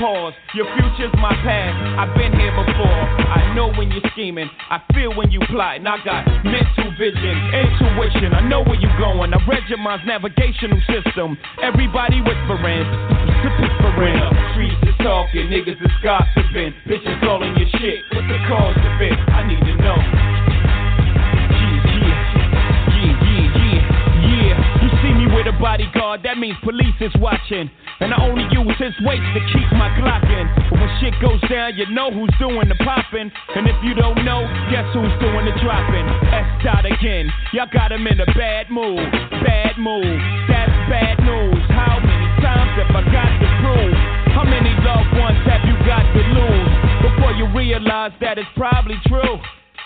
Pause. Your future's my past. I've been here before. I know when you're scheming. I feel when you plotting. I got mental vision, intuition. I know where you're going. I read your mind's navigational system. Everybody whispering, whispering. Streets is talking, niggas is gossiping. Bitches calling your shit. What's the cause of it? I need to know. See me with a bodyguard, that means police is watching. And I only use his weight to keep my Glock in. But when shit goes down, you know who's doing the popping. And if you don't know, guess who's doing the dropping? S dot again. Y'all got him in a bad mood. Bad mood. That's bad news. How many times have I got to prove? How many loved ones have you got to lose? Before you realize that it's probably true.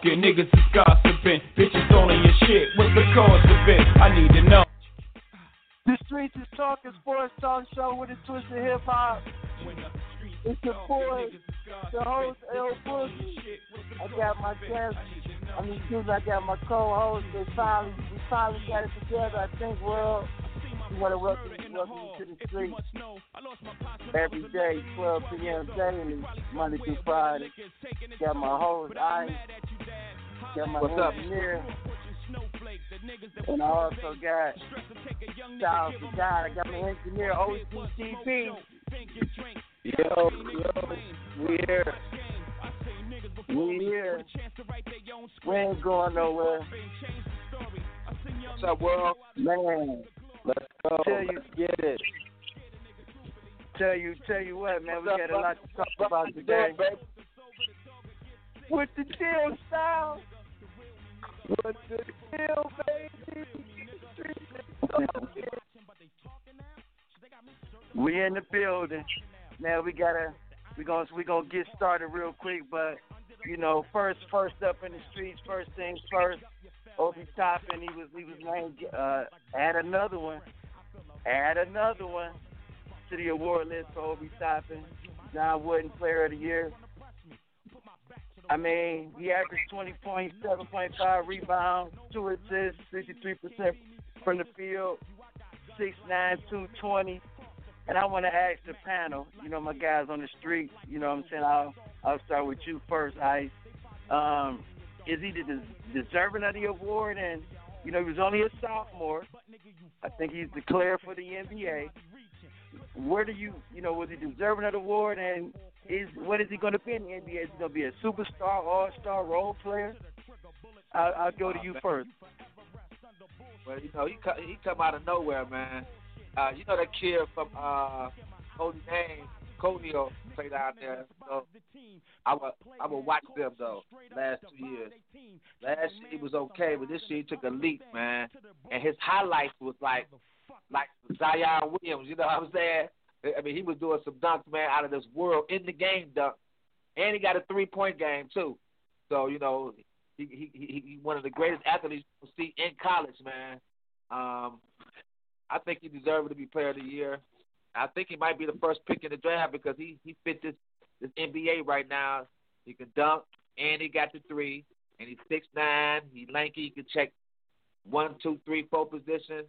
talking, niggas is gossiping. Bitches calling your shit. What's the cause of it? I need to know. The Streets is Talking Sports Talk Show with a twist of hip hop. It's your boy, the host, L. Boogie. I got my guest. I mean, excuse me, I got my co-host. They finally, we finally got it together. I think, well, We want to welcome, welcome you to the streets every day, 12 p.m. daily, Monday through Friday. Got my host, I. Got my What's up? engineer. And I also got out to God. I got my engineer, OCTP. Yo, yo, we here. We here. We ain't going nowhere. What's up, world? Man, Let's go. Tell you- get it. tell you, tell you what, man, we What's up, got a lot to talk about today. doing, the chill style. We in the building. Now we gotta we gonna we gonna get started real quick, but you know, first first up in the streets, first things first. Obi Toppin, he was he was named uh add another one. Add another one to the award list for Obi Toppin. John Wooden Player of the Year. I mean, he averaged twenty point seven point five rebounds, two assists, sixty three percent from the field, six nine, two twenty. And I want to ask the panel, you know, my guys on the street, you know what I'm saying? I'll, I'll start with you first, Ice. Um, is he des- deserving of the award? And, you know, he was only a sophomore. I think he's declared for the NBA. Where do you, you know, was he deserving of the award? And is what is he going to be in the NBA? Is he going to be a superstar, all-star, role player? I'll, I'll go to you first. Well, you know, he come, he come out of nowhere, man. Uh, you know that kid from uh, Holy Name, Conio, played out there. So I would I would watch them though. Last two years, last year he was okay, but this year he took a leap, man. And his highlights was like like Zion Williams. You know what I'm saying? I mean, he was doing some dunks, man, out of this world in the game dunk, and he got a three point game too. So you know, he he he, he one of the greatest athletes you see in college, man. Um, I think he deserves to be Player of the Year. I think he might be the first pick in the draft because he he fit this this NBA right now. He can dunk and he got the three, and he's six nine. He lanky. He can check one, two, three, four positions,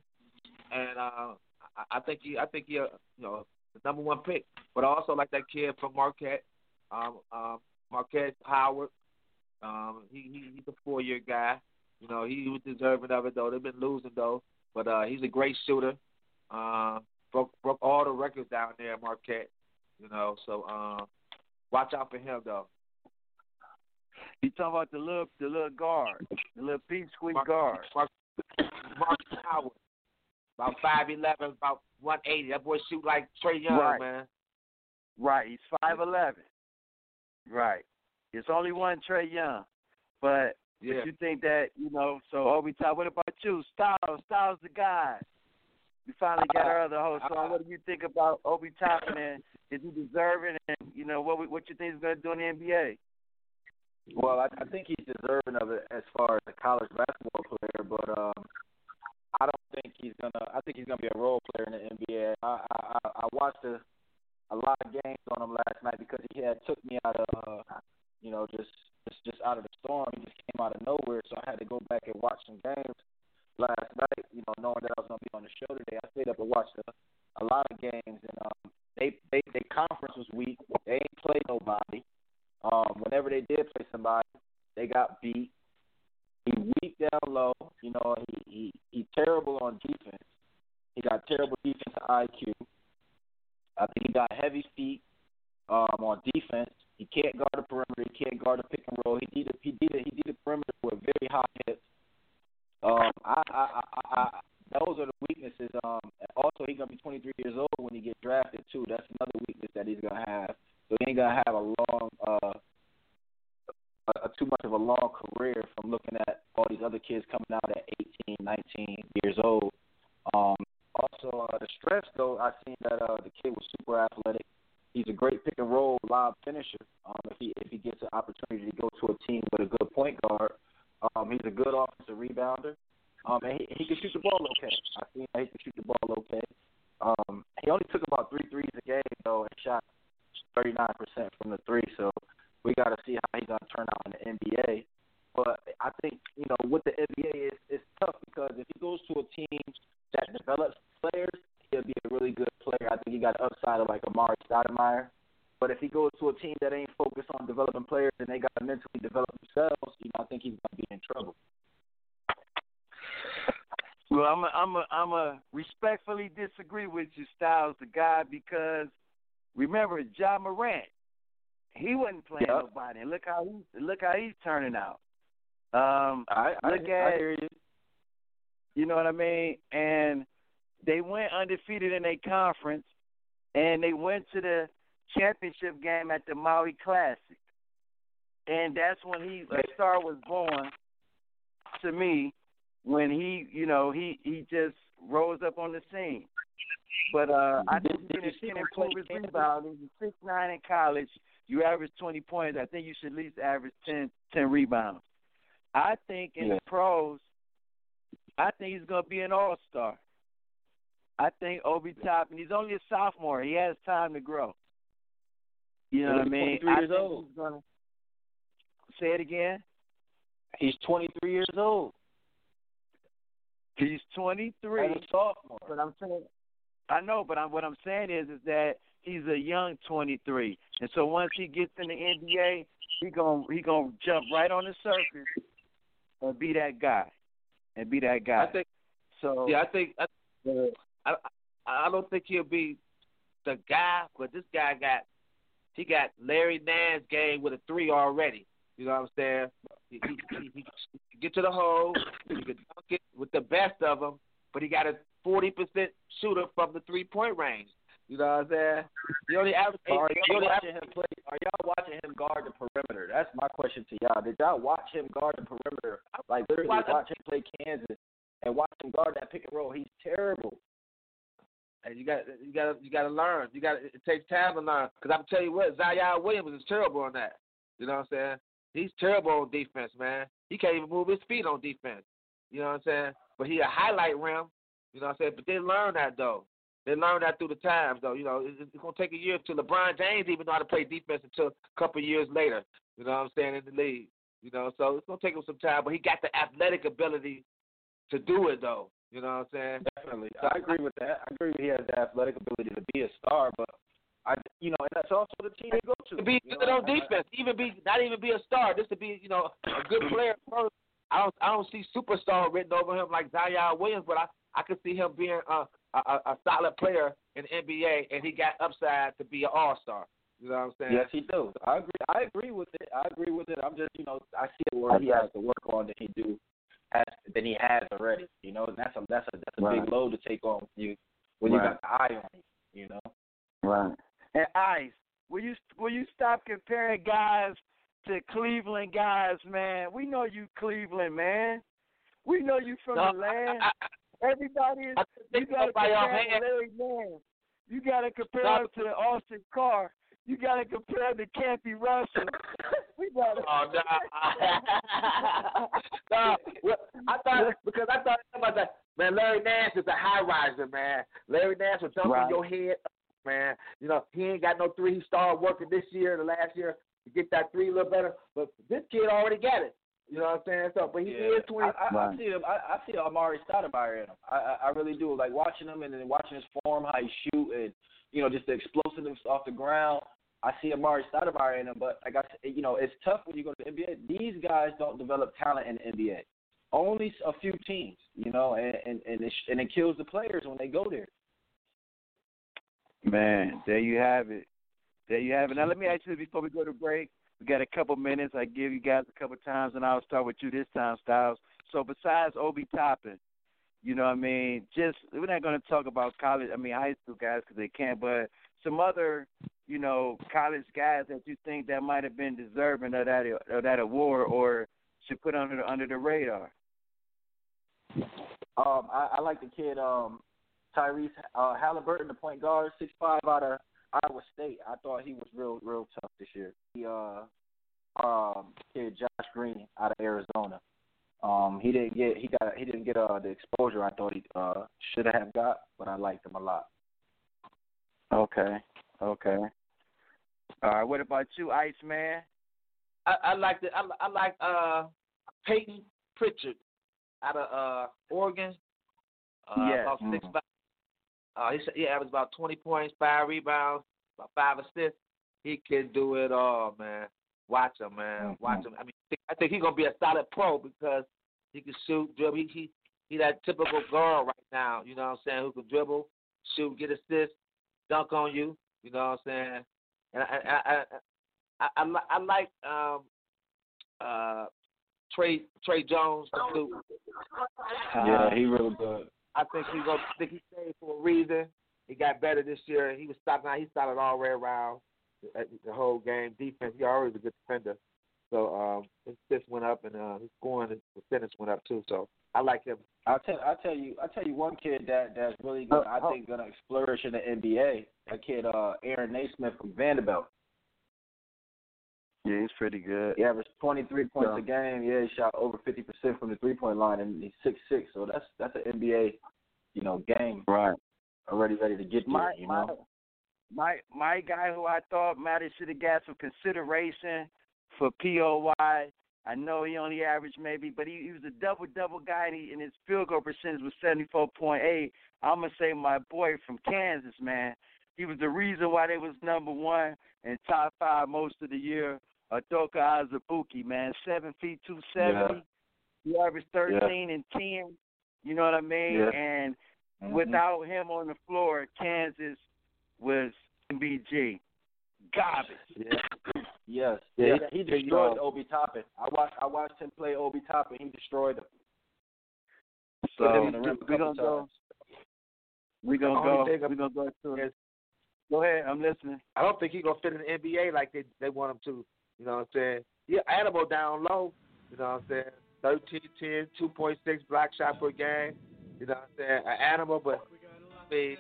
and uh, I, I think he I think he uh, you know the number one pick. But I also like that kid from Marquette, um, um, Markus Howard. Um, he, he he's a four year guy. You know he was deserving of it though. They've been losing though, but uh, he's a great shooter. Uh, broke broke all the records down there at Marquette. You know, so uh, watch out for him though. You talking about the little the little guard, the little pink squeak guard. Mark, Mark Howard, about five eleven, about one eighty. That boy shoot like Trae Young, Right. man. Right, he's five eleven. Right. It's only one Trae Young. But Yeah. But you think that, you know, so Obi Top, what about you? Styles, Styles the guy. We finally got our other host on. What do you think about Obi Toppin and is he deserving and you know, what what you think he's gonna do in the NBA? Well, I, I think he's deserving of it as far as a college basketball player, but um, I don't think he's gonna. I think he's gonna be a role player in the NBA. I I, I watched a a lot of games on him last night because he had took me out of uh, you know just just just out of the storm. He just came out of nowhere, so I had to go back and watch some games last night. You know, knowing that I was gonna be on the show today, I stayed up and watched a, a lot of games, and um, they they they conference was weak. They ain't played nobody. Um, whenever they did play somebody, they got beat. He weak down low. You know, he he he terrible on defense. He got terrible defensive IQ. I think he got heavy feet um, on defense. He can't guard the perimeter. He can't guard the pick and roll. He did a, he did a, he did the perimeter with very high hits. Um, I, I, I, I, those are the weaknesses. Um, also he's gonna be 23 years old when he gets drafted too. That's another weakness that he's gonna have. So he ain't gonna have a long, uh, a, a much of a long career from looking at all these other kids coming out at 18, 19 years old. Um, also, uh, the strengths though, I seen that uh, the kid was super athletic. He's a great pick and roll lob finisher. Um, if he if he gets an opportunity to go to a team with a good point guard, um, he's a good offensive rebounder. Um, and he, he can shoot the ball okay. I seen that he can shoot the ball okay. Um, he only took about three threes a game though, and shot 39% from the three. So we got to see how he's gonna turn out in the NBA. But I think you know with the NBA, it's, it's tough because if he goes to a team that develops players, he'll be a really good player. I think he got an upside of like Amar'e Stoudemire. But if he goes to a team that ain't focused on developing players and they got to mentally develop themselves, you know, I think he's gonna be in trouble. Well, I'm a, I'm a, I'm a respectfully disagree with you, Styles, the guy, because remember Ja Morant, he wasn't playing Yep. nobody, and look how he look how he's turning out. Um, I I, Look I hear you. you know what I mean? And they went undefeated in a conference, and they went to the championship game at the Maui Classic, and that's when he a star was born to me when he, you know, he he just rose up on the scene. But uh I think you see him his rebounding. He's six nine in college. You average twenty points. I think you should at least average 10, 10 rebounds. I think in Yeah. the pros, I think he's gonna be an all star. I think Obi Toppin. He's only a sophomore. He has time to grow. You know what I mean? 23 I years old. Gonna say it again. He's 23 years old. He's twenty three. As a sophomore. But I'm saying, I know, but I'm, what I'm saying is, is that he's a young 23, and so once he gets in the NBA, he gonna he gonna jump right on the surface and be that guy, and be that guy. I think. so. Yeah, I think. I, I I don't think he'll be the guy, but this guy got he got Larry Nance game with a three already. You know what I'm saying? He, he, he, he get to the hole. He can dunk it with the best of them, but he got a 40% shooter from the three point range. You know what I'm saying? He only averaged eight. Are y'all watching him play? Are y'all watching him guard the perimeter? That's my question to y'all. Did y'all watch him guard the perimeter? Like literally Watch- watch him play Kansas and watch him guard that pick and roll. He's terrible. and you got you got you got to learn. You got it takes time to learn. Because I'm tell you what, Zion Williams is terrible on that. You know what I'm saying? He's terrible on defense, man. He can't even move his feet on defense. You know what I'm saying? But he a highlight rim. You know what I'm saying? But they learn that though. They learn that through the times though. You know, it's, it's gonna take a year till LeBron James even know how to play defense until a couple years later. You know what I'm saying in the league. You know, so it's gonna take him some time, but he got the athletic ability to do it though. You know what I'm saying? Definitely, I agree with that. I agree he has the athletic ability to be a star, but I, you know, and that's also the team to go to. To be good know, on defense, I, even be not even be a star, just to be, you know, a good player first. I don't, I don't see superstar written over him like Zion Williams, but I, I could see him being a, a, a solid player in the NBA, and he got upside to be an All Star. You know what I'm saying? Yes, he do. I agree. I agree with it. I agree with it. I'm just, you know, I see it where he has to work on than he do has than he has already. You know, and that's a that's a that's a right. big load to take on you when right. you got the eye on you. You know. Right. And Ice, will you will you stop comparing guys to Cleveland guys, man? We know you Cleveland, man. We know you from no, the land. I, I, Everybody is. You got to compare Larry Nance. You got to compare no. him to Austin Carr. You got to compare him to Campy Russell. we got to. Oh no! no, well, I thought because I thought about that. Man, Larry Nance is a high riser, man. Larry Nance will jump Right. in your head, man. You know he ain't got no three. He started working this year, the last year, to get that three a little better. But this kid already got it. You know what I'm saying? So, but he Yeah. is twenty. I, I, I see him. I, I see Amar'e Stoudemire in him. I, I I really do. Like watching him and then watching his form, how he shoot, and you know just the explosiveness off the ground. I see Amar'e Stoudemire in him, but like I said, you know, it's tough when you go to the NBA. These guys don't develop talent in the NBA. Only a few teams, you know, and and and it, and it kills the players when they go there. Man, there you have it. There you have it. Now let me ask you before we go to break. We got a couple minutes. I give you guys a couple times, and I'll start with you this time, Styles. So besides Obi Toppin, you know what I mean? Just we're not going to talk about college. I mean high school guys because they can't, but some other, you know, college guys that you think that might have been deserving of that of that award or should put under the, under the radar. Um, I, I like the kid um, Tyrese uh, Haliburton, the point guard, six five out of Iowa State. I thought he was real real tough this year. The uh, um, kid Josh Green out of Arizona. Um, he didn't get he got he didn't get uh, the exposure I thought he uh, should have got, but I liked him a lot. Okay. Okay. All right. What about you, Iceman? I, I like the I, I like uh Payton Pritchard out of uh Oregon. Uh, Yes. about six Mhm. Five. Uh, he he averaged about twenty points, five rebounds, about five assists. He can do it all, man. Watch him, man. Watch him. I mean, I think he's gonna be a solid pro because he can shoot, dribble. He he, he that typical guard right now. You know what I'm saying? Who can dribble, shoot, get assists, dunk on you. You know what I'm saying? And I I I I, I, I like um uh Tre Tre Jones from. Yeah, he real good. I think he's gonna think he stayed for a reason. He got better this year. He was stopped now. He started all the way around the, the whole game. Defense. He always a good defender. So um, his assists went up and uh, his scoring and percentage went up too. So I like him. I'll tell I'll tell you I'll tell you one kid that that's really gonna, I think gonna flourish in the NBA. That kid uh Aaron Nesmith from Vanderbilt. Yeah, he's pretty good. He averaged 23 points Yeah. a game. Yeah, he shot over 50% from the three point line, and he's six six. So that's that's an NBA, you know, game Right. already ready to get there. You my know. my my guy who I thought might have should have got some consideration for POY. I know he only averaged maybe, but he, he was a double double guy, and, he, and his field goal percentage was seventy four point eight. I'm gonna say my boy from Kansas, man. He was the reason why they was number one and top five most of the year. Udoka Azubuike, man, seven feet two seventy. He averaged thirteen and ten. You know what I mean? Yeah. And Mhm. without him on the floor, Kansas was MBG. Garbage. Yeah. Yes. Yeah, Yeah. He, he destroyed go. Obi Toppin. I watched I watched him play Obi Toppin. He destroyed him. So him in the rim a we're gonna go. We're gonna go. We're gonna go to. is- Go ahead. I'm listening. I don't think he's gonna fit in the NBA like they they want him to. You know what I'm saying? Yeah, animal down low. You know what I'm saying? 13, 10, 2.6 block shot per game. You know what I'm saying? An animal, but I mean,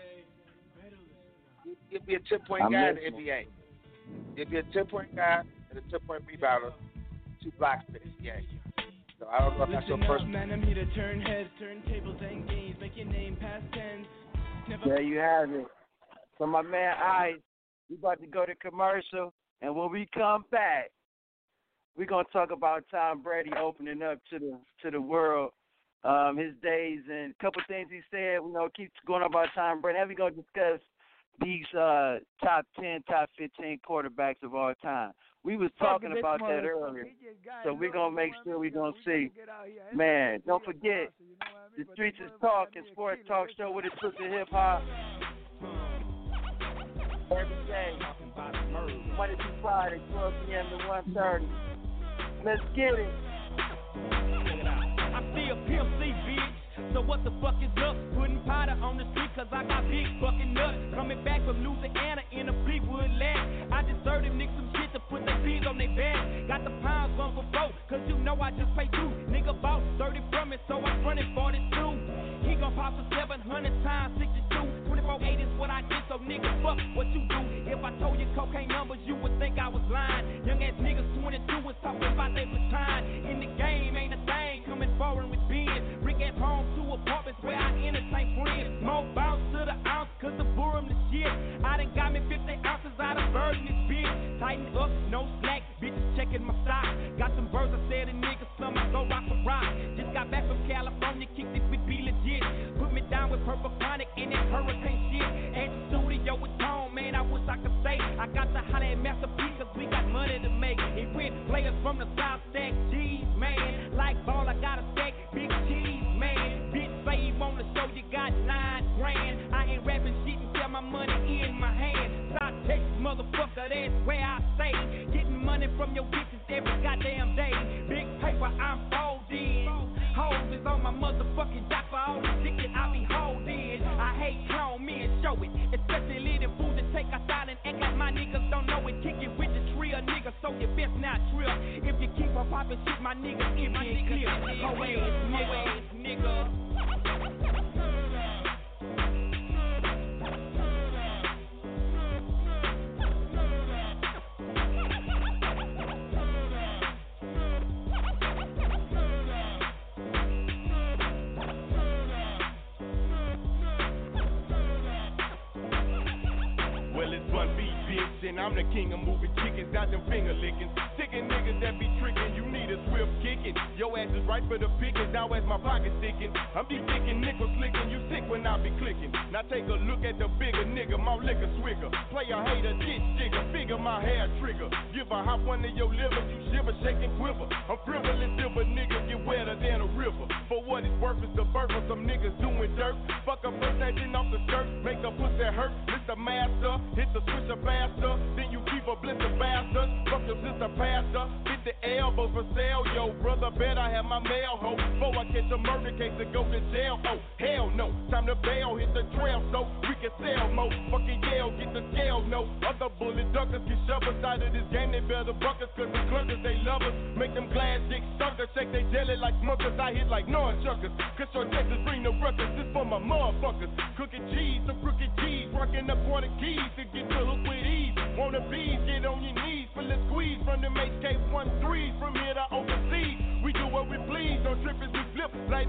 he- he'll be a 10 point I'm guy in the listening. NBA. He'll be a 10 point guy and a 10 point rebounder. two blocks to this. Yeah. So I don't know if that's your first. Man, I'm here to turn heads, turn tables and games, make your name past tense. Never There you have it. So my man Ice, we about to go to commercial, and when we come back, we're gonna talk about Tom Brady opening up to the to the world, um, his days and a couple things he said. You know, keep going about Tom Brady. And we're gonna discuss these uh, top ten, top fifteen quarterbacks of all time. We was talking about that earlier. So we're gonna make sure we're gonna see. Man, don't forget the Streets is Talk and Sports Talk Show with a twist of hip hop. Every day, Monday through Friday, 12 p.m. to 1:30. Let's get it. I'm still Pimp C, bitch. So what the fuck is up? Putting powder on the street cause I got big fucking nuts. Coming back from Louisiana in a Fleetwood land. I deserve them niggas some shit to put their feet on their back. Got the pounds one for four, cause you know I just pay two. Nigga bought 30 from it, so I'm running 42. He gon' pop for 700 times 62. 24 8 is what I get, so nigga, fuck what you do. If I told you cocaine numbers, you would think I was lying. Young ass niggas 22 was talking about they was time. In the where I entertain friends. More bounce to the ounce, cause the boom the shit.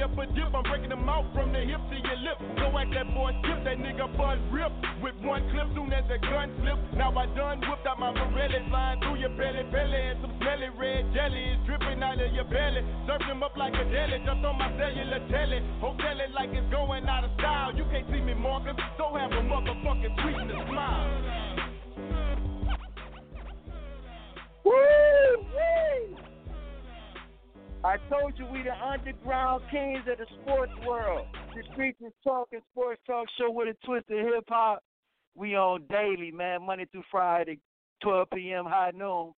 Up a dip, I'm breaking them out from the hip to your lip. Go at that boy, skip that nigga buzz rip. With one clip, soon as the gun slip. Now I done whipped out my Pirelli, flying through your belly, belly, and some smelly red jelly is dripping out of your belly. Serve them up like a deli, jumped on my cellular telly. Hotel it like it's going out of style. You can't see me, Marcus, so have a motherfucking and a smile. Woo! Woo! I told you we the underground kings of the sports world. The is talking sports talk show with a twist of hip hop. We on daily, man, Monday through Friday, 12 p.m. high noon.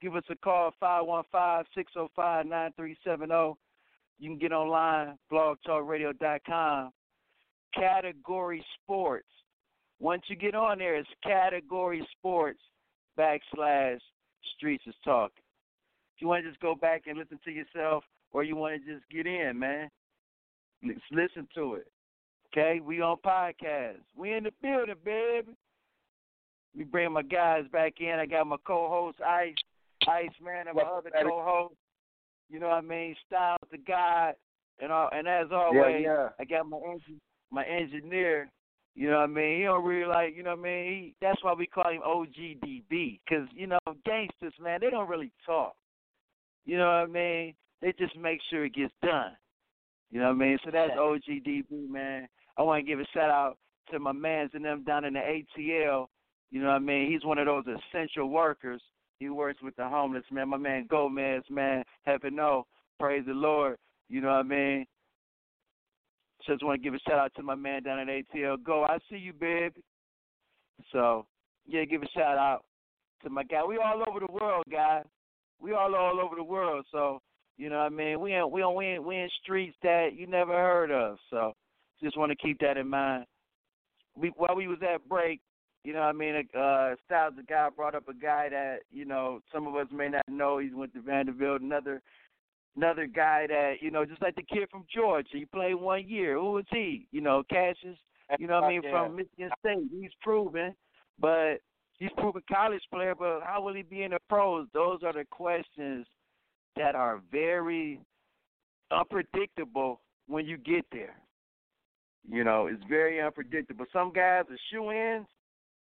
Give us a call, 515-605-9370. You can get online, blogtalkradio.com. Category Sports. Once you get on there, it's Category Sports backslash Streets is Talking. You want to just go back and listen to yourself, or you want to just get in, man, let's listen to it. Okay, we on podcast. We in the building, baby. We bring my guys back in. I got my co-host Ice Ice Man and my other co-host. You know what I mean? Styles the God, and all, and as always, yeah, yeah. I got my engine, my engineer. You know what I mean? He don't really like. You know what I mean? He, that's why we call him OGDB, because you know gangsters, man, they don't really talk. You know what I mean? They just make sure it gets done. You know what I mean? So that's OGDB, man. I want to give a shout out to my mans and them down in the ATL. You know what I mean? He's one of those essential workers. He works with the homeless, man. My man Gomez, man. Heaven know. Praise the Lord. You know what I mean? Just want to give a shout out to my man down at ATL. Go, I see you, baby. So, yeah, give a shout out to my guy. We all over the world, guys. We all all over the world. So, you know what I mean? We ain't we in we in, we in streets that you never heard of. So, just want to keep that in mind. We while we was at break, you know what I mean, uh Styles the guy brought up a guy that, you know, some of us may not know. He's went to Vanderbilt, another another guy that, you know, just like the kid from Georgia. He played one year. Who is he? You know, Cassius, you know what I mean, Yeah. from Michigan State. He's proven, but he's proven college player, but how will he be in the pros? Those are the questions that are very unpredictable when you get there. You know, it's very unpredictable. Some guys are shoe ins,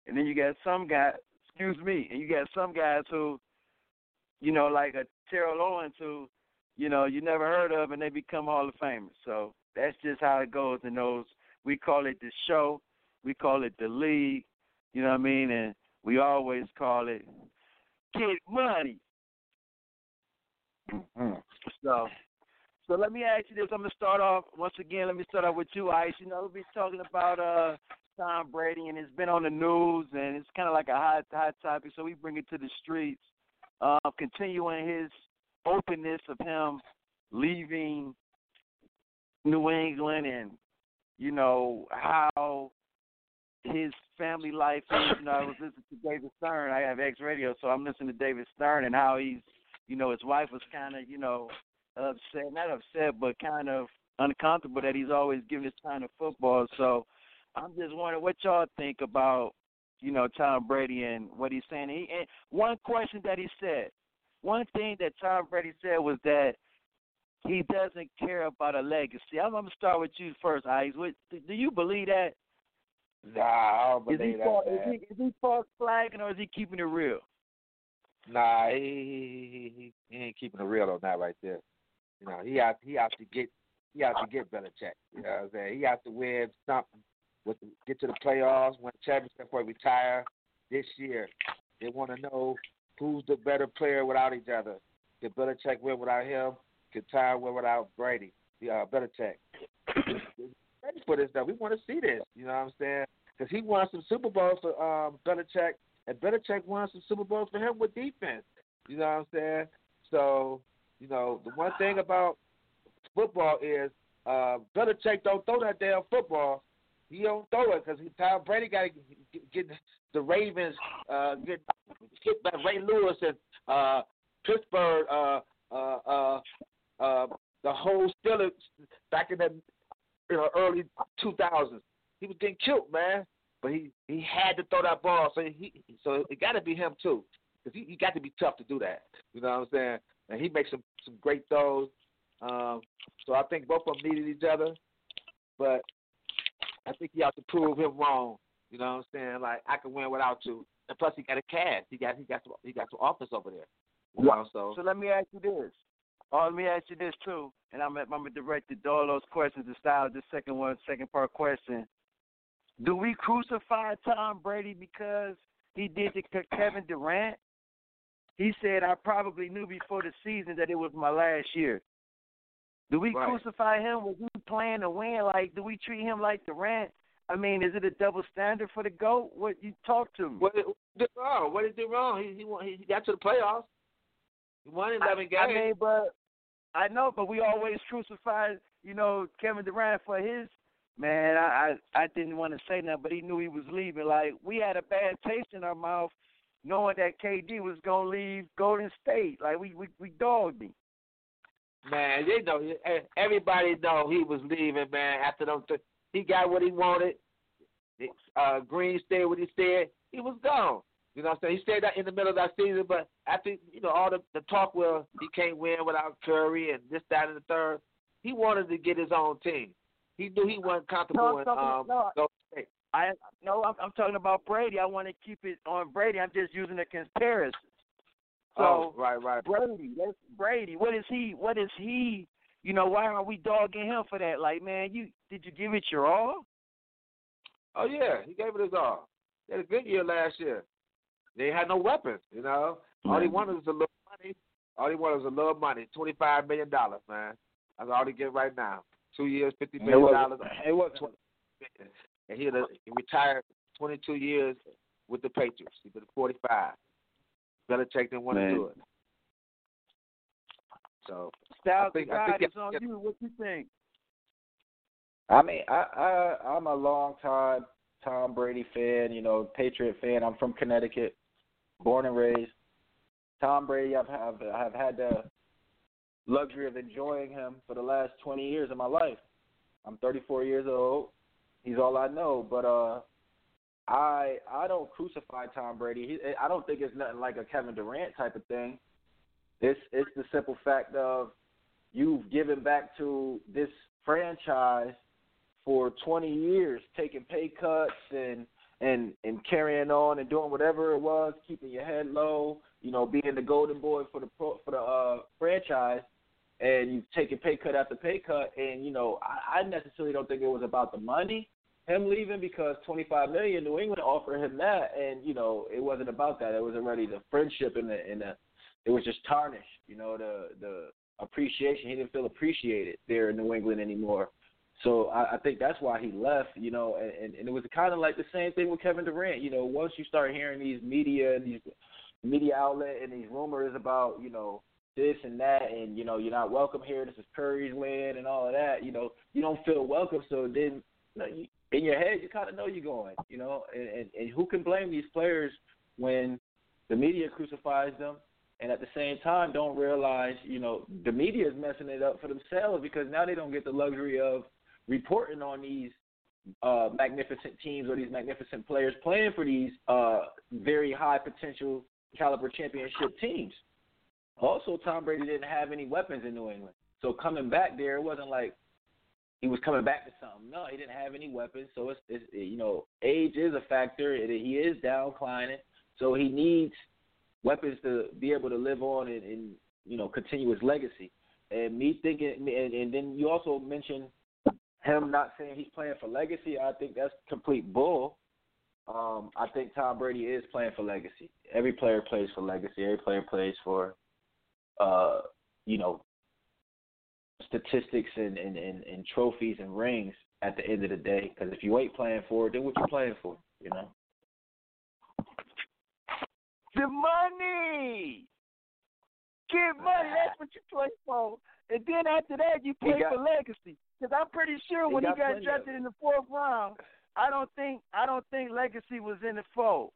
and then you got some guys, excuse me, and you got some guys who, you know, like a Terrell Owens who, you know, you never heard of, and they become Hall of Famers. So that's just how it goes in those. We call it the show, we call it the league, you know what I mean, and we always call it get money. Mm-hmm. So, so let me ask you this. I'm gonna start off once again. Let me start off with you, Ice. You know, we'll be talking about uh Tom Brady, and it's been on the news, and it's kind of like a hot hot topic. So we bring it to the streets, uh, continuing his openness of him leaving New England, and you know how his family life. You know, I was listening to David Stern. I have X Radio, so I'm listening to David Stern and how he's, you know, his wife was kind of, you know, upset, not upset, but kind of uncomfortable that he's always giving his time to football. So I'm just wondering what y'all think about, you know, Tom Brady and what he's saying. He, and one question that he said, one thing that Tom Brady said was that he doesn't care about a legacy. I'm, I'm gonna start with you first, Ice. Do you believe that? Nah, I don't Is he, believe that, false, is he is he false flagging or is he keeping it real? Nah, he, he he he ain't keeping it real on that right there. You know, he has he has to get he has to get Belichick. You know what I'm saying? He has to win something with the, get to the playoffs, win championship or retire this year. They want to know who's the better player without each other. Can Belichick win without him? Can Tom win without Brady? Yeah, uh, Belichick. Ready for this though. We want to see this. You know what I'm saying? Because he won some Super Bowls for um, Belichick, and Belichick won some Super Bowls for him with defense. You know what I'm saying? So, you know, the one thing about football is uh, Belichick don't throw that damn football. He don't throw it because Tom Brady got to get, get the Ravens uh, get hit by Ray Lewis and uh, Pittsburgh. Uh, uh, uh, uh, the whole Steelers back in the you know, early 2000s. He was getting killed, man. But he he had to throw that ball, so he so it got to be him too, because he, he got to be tough to do that. You know what I'm saying? And he makes some some great throws. Um, so I think both of them needed each other, but I think he has to prove him wrong. You know what I'm saying? Like I can win without you, and plus he got a cast. He got he got some, he got some offense over there. You know, so So let me ask you this. Oh, let me ask you this too, and I'm I'm gonna direct all those questions to style. The second one, second part question: Do we crucify Tom Brady because he did to Kevin Durant? He said, "I probably knew before the season that it was my last year." Do we Right. crucify him? Was he playing to win? Like, do we treat him like Durant? I mean, is it a double standard for the goat? What you talk to me? What did, wrong? Oh, what did he do wrong? He he he got to the playoffs. He won eleven games. I mean, but I know, but we always crucify, you know, Kevin Durant for his man. I I, I didn't want to say nothing, but he knew he was leaving. Like we had a bad taste in our mouth, knowing that KD was gonna leave Golden State. Like we we we dogged him. Man, they know. Everybody know he was leaving, man. After them, th- he got what he wanted. Uh, Green stayed what he said. He was gone. You know what I'm saying? He stayed out in the middle of that season, but after you know all the the talk where he can't win without Curry and this, that, and the third, he wanted to get his own team. He knew he wasn't comfortable No, in um, no. Golden State. I no, I'm, I'm talking about Brady. I want to keep it on Brady. I'm just using a comparison. So oh, right, right. Brady, that's Brady. What is he? What is he? You know, why are we dogging him for that? Like, man, you did you give it your all? Oh yeah, he gave it his all. He had a good year last year. They had no weapons, you know. All he wanted was a little money. All he wanted was a little money, twenty five million dollars, man. That's all he get right now. Two years, fifty It million wasn't, dollars. it wasn't And he, he retired twenty two years with the Patriots. He been forty five. Belichick didn't want to do it. So Styles I think- the I think is on that- you. What you think? I mean, I, I I'm a long time Tom Brady fan, you know, Patriot fan. I'm from Connecticut, born and raised. Tom Brady, I've have I've had the luxury of enjoying him for the last 20 years of my life. I'm 34 years old. He's all I know, but uh I I don't crucify Tom Brady. He, I don't think it's nothing like a Kevin Durant type of thing. It's it's the simple fact of you've given back to this franchise for 20 years, taking pay cuts and and and carrying on and doing whatever it was, keeping your head low, you know, being the golden boy for the pro, for the uh, franchise, and you've taken pay cut after pay cut, and you know, I, I necessarily don't think it was about the money, him leaving because 25 million, New England offered him that, and you know, it wasn't about that. It was already the friendship and the and the, it was just tarnished, you know, the the appreciation. He didn't feel appreciated there in New England anymore. So I, I think that's why he left, you know, and, and, it was kind of like the same thing with Kevin Durant. You know, once you start hearing these media and these media outlet and these rumors about, you know, this and that and, you know, you're not welcome here, this is Curry's land and all of that, you know, you don't feel welcome. So then you know, you, in your head you kinda know you're going, you know, and, and, and who can blame these players when the media crucifies them and at the same time don't realize, you know, the media is messing it up for themselves because now they don't get the luxury of reporting on these uh, magnificent teams or these magnificent players playing for these uh, very high potential caliber championship teams. Also, Tom Brady didn't have any weapons in New England, so coming back there, it wasn't like he was coming back to something. No, he didn't have any weapons, so it's, it's you know age is a factor. It, he is downclining, so he needs weapons to be able to live on and, and you know continue his legacy. And me thinking, and, and then you also mentioned him not saying he's playing for legacy, I think that's complete bull. Um, I think Tom Brady is playing for legacy. Every player plays for legacy. Every player plays for, uh, you know, statistics and, and, and, and trophies and rings at the end of the day. Because if you ain't playing for it, then what you playing for? You know. The money. Get money. That's what you play for. And then after that, you play got- for legacy. Because I'm pretty sure when he got got drafted in the fourth round, I don't think I don't think legacy was in the fold.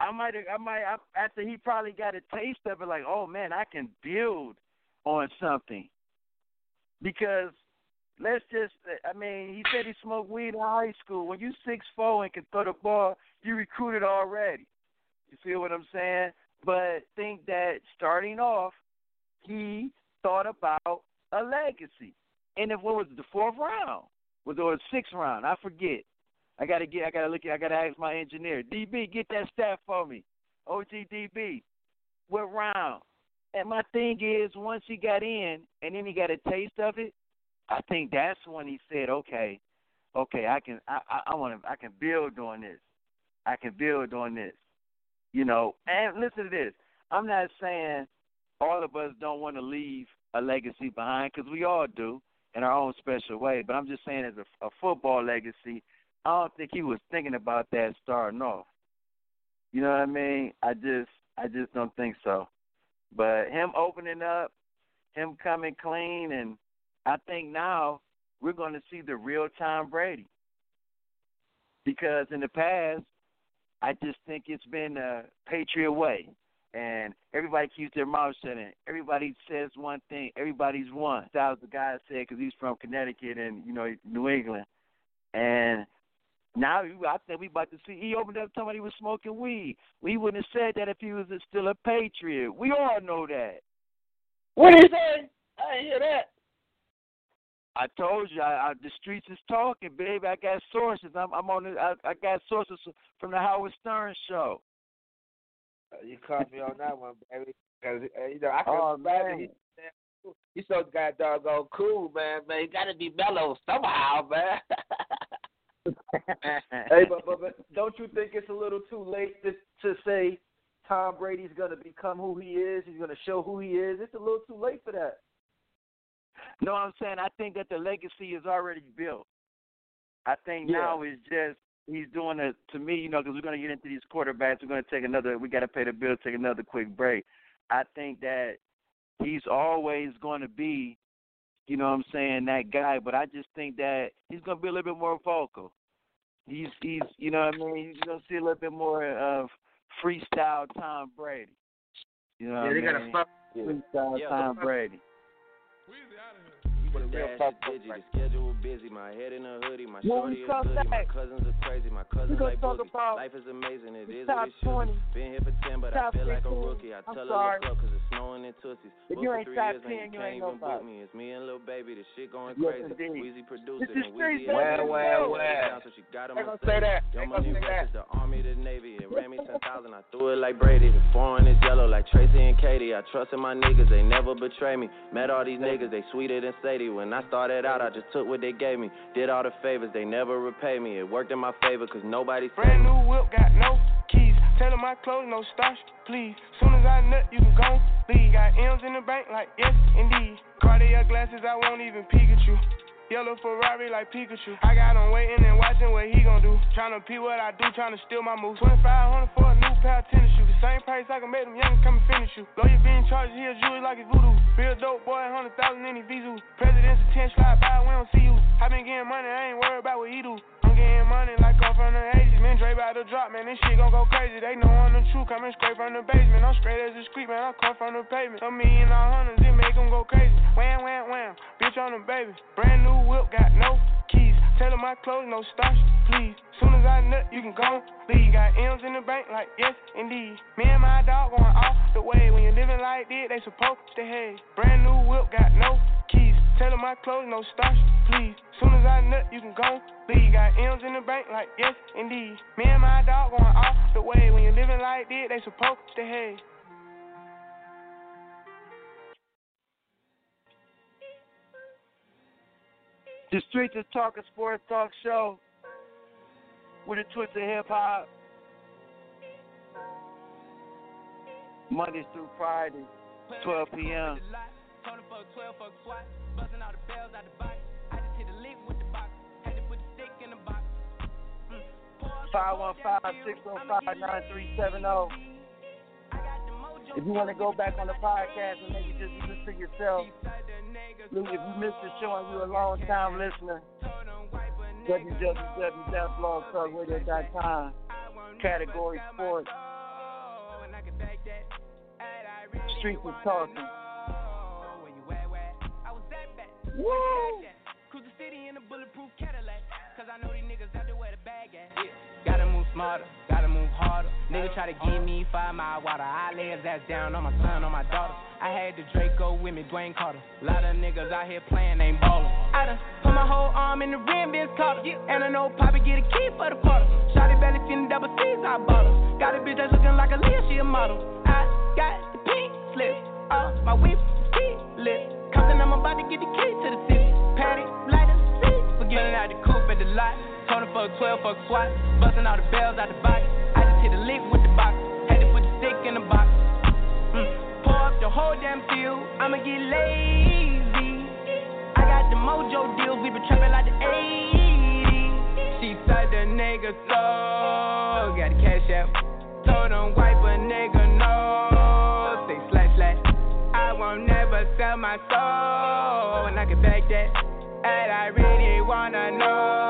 I might I might I, after he probably got a taste of it, like, oh man, I can build on something. Because let's just, I mean, he said he smoked weed in high school. When you six four and can throw the ball, you recruited already. You feel what I'm saying? But think that starting off, he thought about a legacy. And if what was it, the fourth round? Was it or the sixth round? I forget. I gotta get I gotta look at I gotta ask my engineer. DB, get that stat for me. OGDB. What round? And my thing is once he got in and then he got a taste of it, I think that's when he said, Okay, okay, I can I, I, I wanna I can build on this. I can build on this. You know, and listen to this. I'm not saying all of us don't want to leave a legacy behind because we all do in our own special way. But I'm just saying, as a, a football legacy, I don't think he was thinking about that starting off. You know what I mean? I just, I just don't think so. But him opening up, him coming clean, and I think now we're going to see the real Tom Brady. Because in the past, I just think it's been a Patriot way and everybody keeps their mouth shut. And everybody says one thing. Everybody's one. That was the guy said because he's from Connecticut and you know New England, and Now I think we about to see. He opened up somebody was smoking weed. We wouldn't have said that if he was still a patriot. We all know that. What did he say? I didn't hear that. I told you, I, I, the streets is talking, baby. I got sources. I'm, I'm on. The, I, I got sources from the Howard Stern show. Uh, you caught me on that one, baby. Cause uh, you know I can Oh, imagine man. he, he's so god doggone cool, man. Man, you gotta be mellow somehow, man. Hey, but, but but don't you think it's a little too late to to say Tom Brady's going to become who he is? He's going to show who he is. It's a little too late for that. No, I'm saying I think that the legacy is already built. I think Yeah. now is just he's doing it to me, you know, because we're going to get into these quarterbacks. We're going to take another. We got to pay the bill. Take another quick break. I think that he's always going to be, you know, what I'm saying that guy. But I just think that he's going to be a little bit more vocal. He's he's you know what I mean. You're going to see a little bit more of freestyle Tom Brady. You know yeah, what they gotta fuck. freestyle Yeah. Tom Brady. With a The real dash fuck is digi, right. the schedule busy. My head in a hoodie, my When shorty a come goodie. My cousins are crazy, my cousins like talk about Life is amazing, it is what it should 20, be. Been here for 10, but I top feel like a rookie. I I'm tell sorry. her look up, cause it's snowing in Tootsies. If Booked you ain't top 10, you you can't ain't even book me. It's me and Lil Baby, the shit going Yes, crazy. indeed. Weezy produced it, and Weezy Well, well, well. so she got him They on gonna say that. Your money say rest that. is the army, the navy. It ran me 10,000. I threw it like Brady. The foreign is yellow like Tracy and Katie. I trust in my niggas, they never betray me. Met all these niggas, they sweeter than Sadie. When I started out, I just took what they gave me. Did all the favors, they never repay me. It worked in my favor, cause nobody Brand new whip, got no keys. Tell 'em my clothes, no starch, please. Soon as I nut, you can go leave. Got M's in the bank, like yes, indeed. Cartier glasses, I won't even peek at you. Yellow Ferrari like Pikachu. I got him waiting and watching what he gon' do. Tryna pee what I do, tryna steal my moves. 2500 for a new pair of tennis shoes. The same price I can make them young come and finish you. Lawyer being charged, he a jewelry like it's voodoo. Real dope boy, 100,000 in his visu. President's attention, slide by, we don't see you. I been getting money, I ain't worried about what he do. I'm getting money like I'm from the 80s. Man, Dre about to drop, man, this shit gon' go crazy. They know I'm the truth, coming straight from the basement. I'm straight as a street, man, I come from the pavement. A million all hundreds, it make 'em go crazy. Wham, wham, wham, bitch on the baby. Brand new whip, got no keys. 'em my clothes, no starch, please. Soon as I nut, you can go leave. Got M's in the bank, like yes, indeed. Me and my dog going off the way. When you living like this, they supposed to hate. Brand new whip, got no keys. 'em my clothes, no starch, please. Soon as I nut, you can go leave. Got M's in the bank, like yes, indeed. Me and my dog going off the way. When you living like this, they supposed to hate. The Streets is Talking Sports Talk Show with a twist of hip hop. Mondays through Fridays, 12 p.m. Tony fuck 12, fuck SWAT. Busting all the bells out the box. I just hit a lick with the box. Had to put the stick in the box. Pour up the whole damn field. I'ma get 515-605-9370. I got the mojo. If you want to go back on the podcast and maybe just listen to yourself, if you missed the show and you're a long time listener, www.blogtalkradio.com, category sports, Streets is talking. Woo! Cruise the city in a bulletproof Cadillac. Cause I know these niggas out there where the bag at. Gotta move smarter, harder. Nigga try to give me five mile water. I lay his ass down on my son, on my daughter. I had the Draco with me, Dwayne Carter. Lot of niggas out here playing, ain't ballin'. I done put my whole arm in the rim, Vince Carter. And I know Poppy get a key for the quarter. Shotty belly feeling double C's, I bought her. Got a bitch that's looking like a Leah, she a model. I got the pink slip, uh, my whip, key lit. Compton, I'm about to get the key to the city. Patty, light up, see. Forgetting out the coupe at the lot. Tony fuck 12, fuck SWAT. Busting all the bells out the box. I hit a lick with the box. Had to put the stick in the box. Mm. Pour up the whole damn field. I'ma get lazy. I got the mojo deals. We been trapping like the 80s. She said the nigga so. Got the cash out. Told him wipe a nigga no. Say slash slash. I won't never sell my soul. And I can back that. And I really wanna know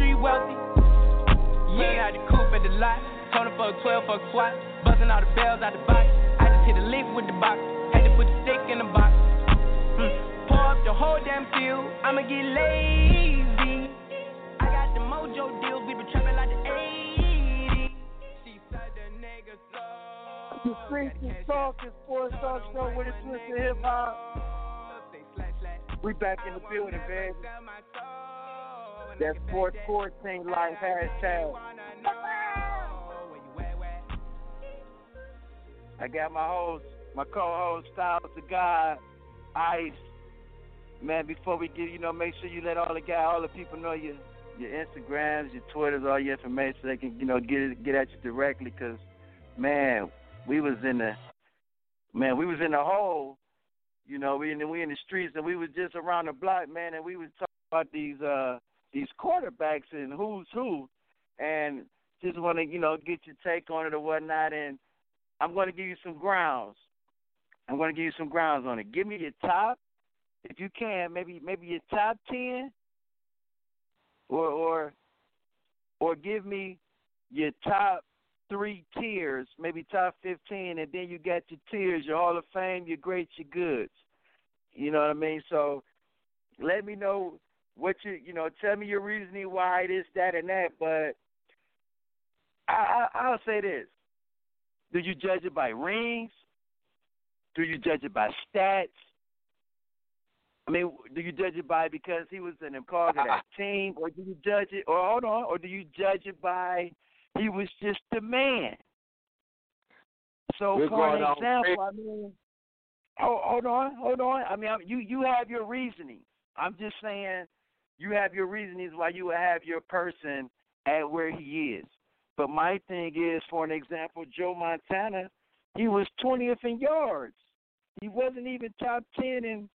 Street wealthy. Yeah, had the coupe at the lot. Told for a 12 fuck swat. Busting all the bells out the box. I just hit a lick with the box. Had to put the stick in the box. Mm. Pour up the whole damn field. I'ma get lazy. I got the mojo deals. We been trapping like the 80s. She said the nigga so. The Streets is Talking Sports Talk Show with a twist of hip hop. We back in the building, baby. That sports court thing life hashtag. I got my host, my co-host, Styles the God, Ice. Man, before we get, you know, make sure you let all the guys, all the people know your your Instagrams, your Twitters, all your information, so they can, you know, get get at you directly. Cause, man, we was in the, man, we was in the hole you know, we in the, we in the streets and we was just around the block, man, and we was talking about these uh these quarterbacks and who's who, and just want to you know get your take on it or whatnot. And I'm going to give you some grounds. I'm going to give you some grounds on it. Give me your top, if you can, maybe maybe your top ten, or or or give me your top three tiers, maybe top 15, and then you got your tiers, your Hall of Fame, your greats, your goods. You know what I mean? So let me know what you, you know, tell me your reasoning why this, that, and that. But I, I, I'll say this: Do you judge it by rings? Do you judge it by stats? I mean, do you judge it by because he was an cause of that team, or do you judge it, or hold on, or do you judge it by he was just a man. So We're for an example, I mean, hold, hold on, hold on. I mean, you you have your reasoning. I'm just saying, you have your reasonings why you would have your person at where he is. But my thing is, for an example, Joe Montana, he was 20th in yards. He wasn't even top 10 in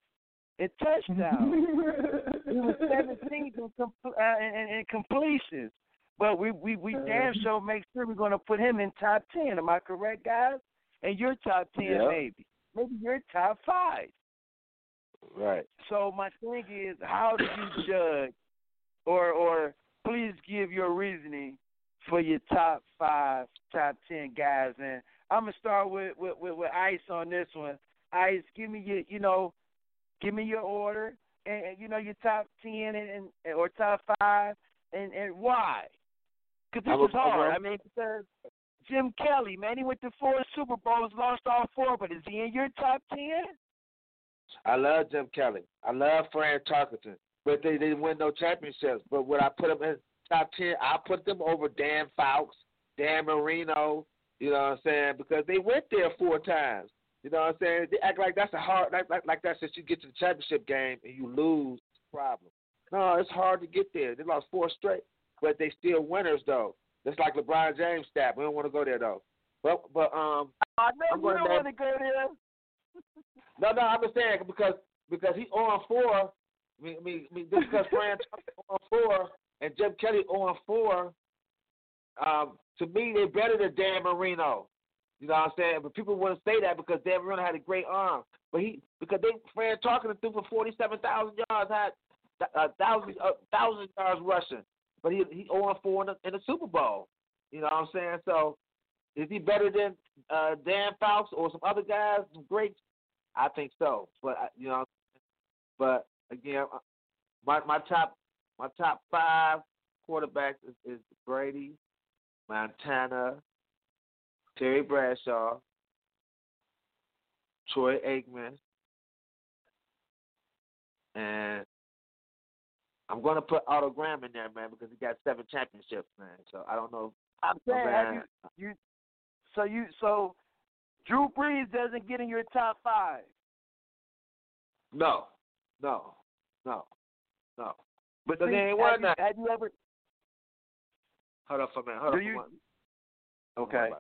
in touchdowns. he was 17th in, com- uh, in, in completions. But we we we damn sure make sure we're gonna put him in top ten. Am I correct, guys? And your top ten, Yep. maybe, maybe your top five. Right. So my thing is, how do you judge, or or please give your reasoning for your top five, top ten guys? And I'm gonna start with with with, with Ice on this one. Ice, give me your you know, give me your order, and, and you know your top ten and, and or top five, and and why? Because I this will- is hard. okay. I mean, because Jim Kelly, man, he went to four Super Bowls, lost all four, but is he in your top ten? I love Jim Kelly. I love Fran Tarkenton. But they didn't win no championships. But when I put them in top ten, I put them over Dan Fouts, Dan Marino, you know what I'm saying? Because they went there four times. You know what I'm saying? They act like that's a hard like like, like that since you get to the championship game and you lose problem. No, it's hard to get there. They lost four straight. But they still winners though. Just like LeBron James stat. We don't want to go there though. But but um I know I'm you don't want to go there. No, no, I'm just saying because because he on four. I mean, I mean, because Fran on four and Jim Kelly on four, um, to me they're better than Dan Marino. You know what I'm saying? But people wouldn't say that because Dan Marino had a great arm. But he because they Fran Tarkenton threw for forty seven thousand yards, had a thousand a thousand yards rushing. But he he on four in the, in the Super Bowl. You know what I'm saying? So is he better than uh, Dan Fouts or some other guys, some greats? I think so. But you know, but again, uh, my my top my top five quarterbacks is, is Brady, Montana, Terry Bradshaw, Troy Aikman, and I'm going to put Otto Graham in there, man, because he got seven championships, man. So I don't know. I'm saying, man. you, you, so you, so Drew Brees doesn't get in your top five. No, no, no, no. But see, they ain't have, won you, that. have you ever, Hold up for a minute. Hold Do up you-. Okay.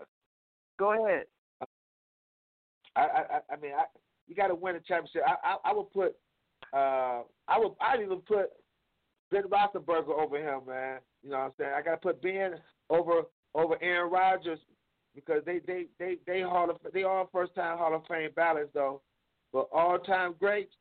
Go ahead. I, I, I- I mean, I, you got to win a championship. I, I, I would put, uh, I would, I'd even put Ben Roethlisberger over him, man. You know what I'm saying? I got to put Ben over over Aaron Rodgers because they, they, they, they Hall of, they all first time Hall of Fame ballots though, but all time greats.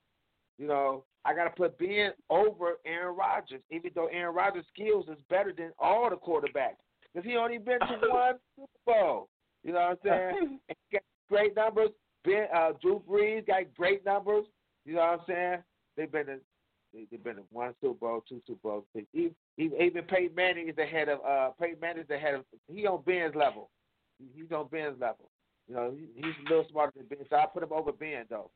You know, I got to put Ben over Aaron Rodgers, even though Aaron Rodgers' skills is better than all the quarterbacks because he only been to one Super Bowl. You know what I'm saying? And he got great numbers. Ben, uh, Drew Brees got great numbers. You know what I'm saying? They've been in, they- they've been in one Super Bowl, two Super Bowls. Even, even Peyton Manning is ahead of uh, Peyton Manning is ahead of he on Ben's level. He- He's on Ben's level. You know, he, he's a little smarter than Ben, so I put him over Ben though.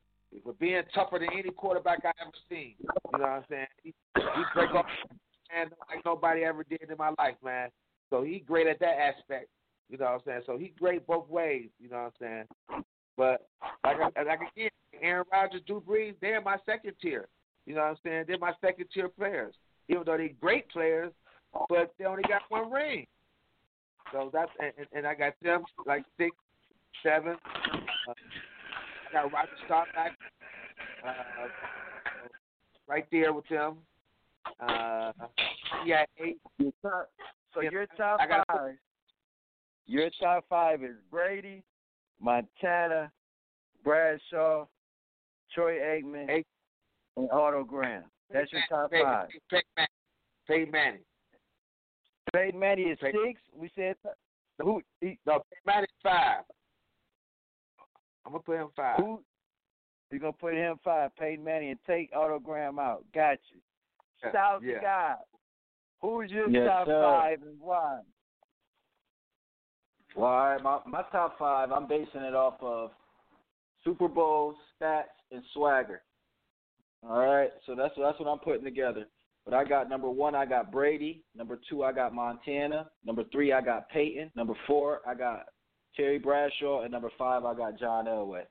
But Ben tougher than any quarterback I ever seen. You know what I'm saying? He, he break off and like nobody ever did in my life, man. So he great at that aspect. You know what I'm saying? So he great both ways. You know what I'm saying? But like I, like again, Aaron Rodgers, Drew Brees, they're my second tier. You know what I'm saying? They're my second tier players, even though they're great players, but they only got one ring. So that's and, and- I got them like six, seven. Uh, I got Roger Staubach, uh, right there with them. Uh, yeah, eight. Your top, so Yeah, your top five. Your top five is Brady, Montana, Bradshaw, Troy Aikman, Eight. and Otto Graham. That's your top Peyton, five. Peyton Manning. Peyton Manning. Peyton Manning is Peyton- six. We said the who? He, No, Peyton Manning's five. I'm gonna put him five. who? You gonna put him five? Peyton Manning and take Otto Graham out. Got you. Yeah, South yeah. guy. Who's your Yes, top sir. five and why? Well, all right, my my top five. I'm basing it off of Super Bowl stats and swagger. All right, so that's that's what I'm putting together. But I got number one, I got Brady. Number two, I got Montana. Number three, I got Peyton. Number four, I got Terry Bradshaw, and number five, I got John Elway.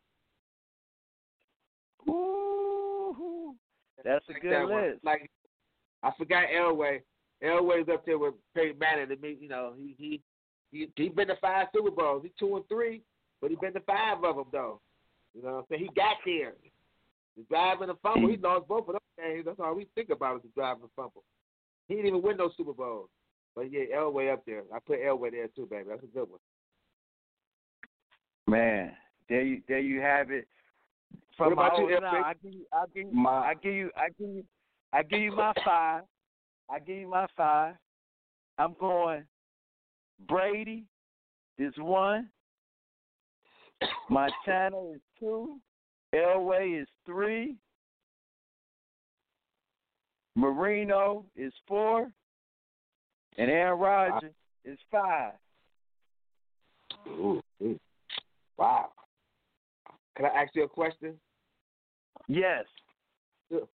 Ooh, that's a Like good that one. list. Like I forgot Elway. Elway's up there with Peyton Manning. To me, you know, he he he he been to five Super Bowls. He two and three, but he been to five of them though. You know what I'm saying? He got there. The drive and the fumble. He lost both of those games. That's all we think about is the drive and fumble. He didn't even win those Super Bowls. But yeah, Elway up there. I put Elway there too, baby. That's a good one. Man, there you there you have it. What From about my you, FJ? I give you I give you My I give you I give you I give you my five. I give you my five. I'm going Brady is one. Montana is two. Elway is three. Marino is four. And Aaron Rodgers is five. Ooh, ooh. Wow. Can I ask you a question? Yes.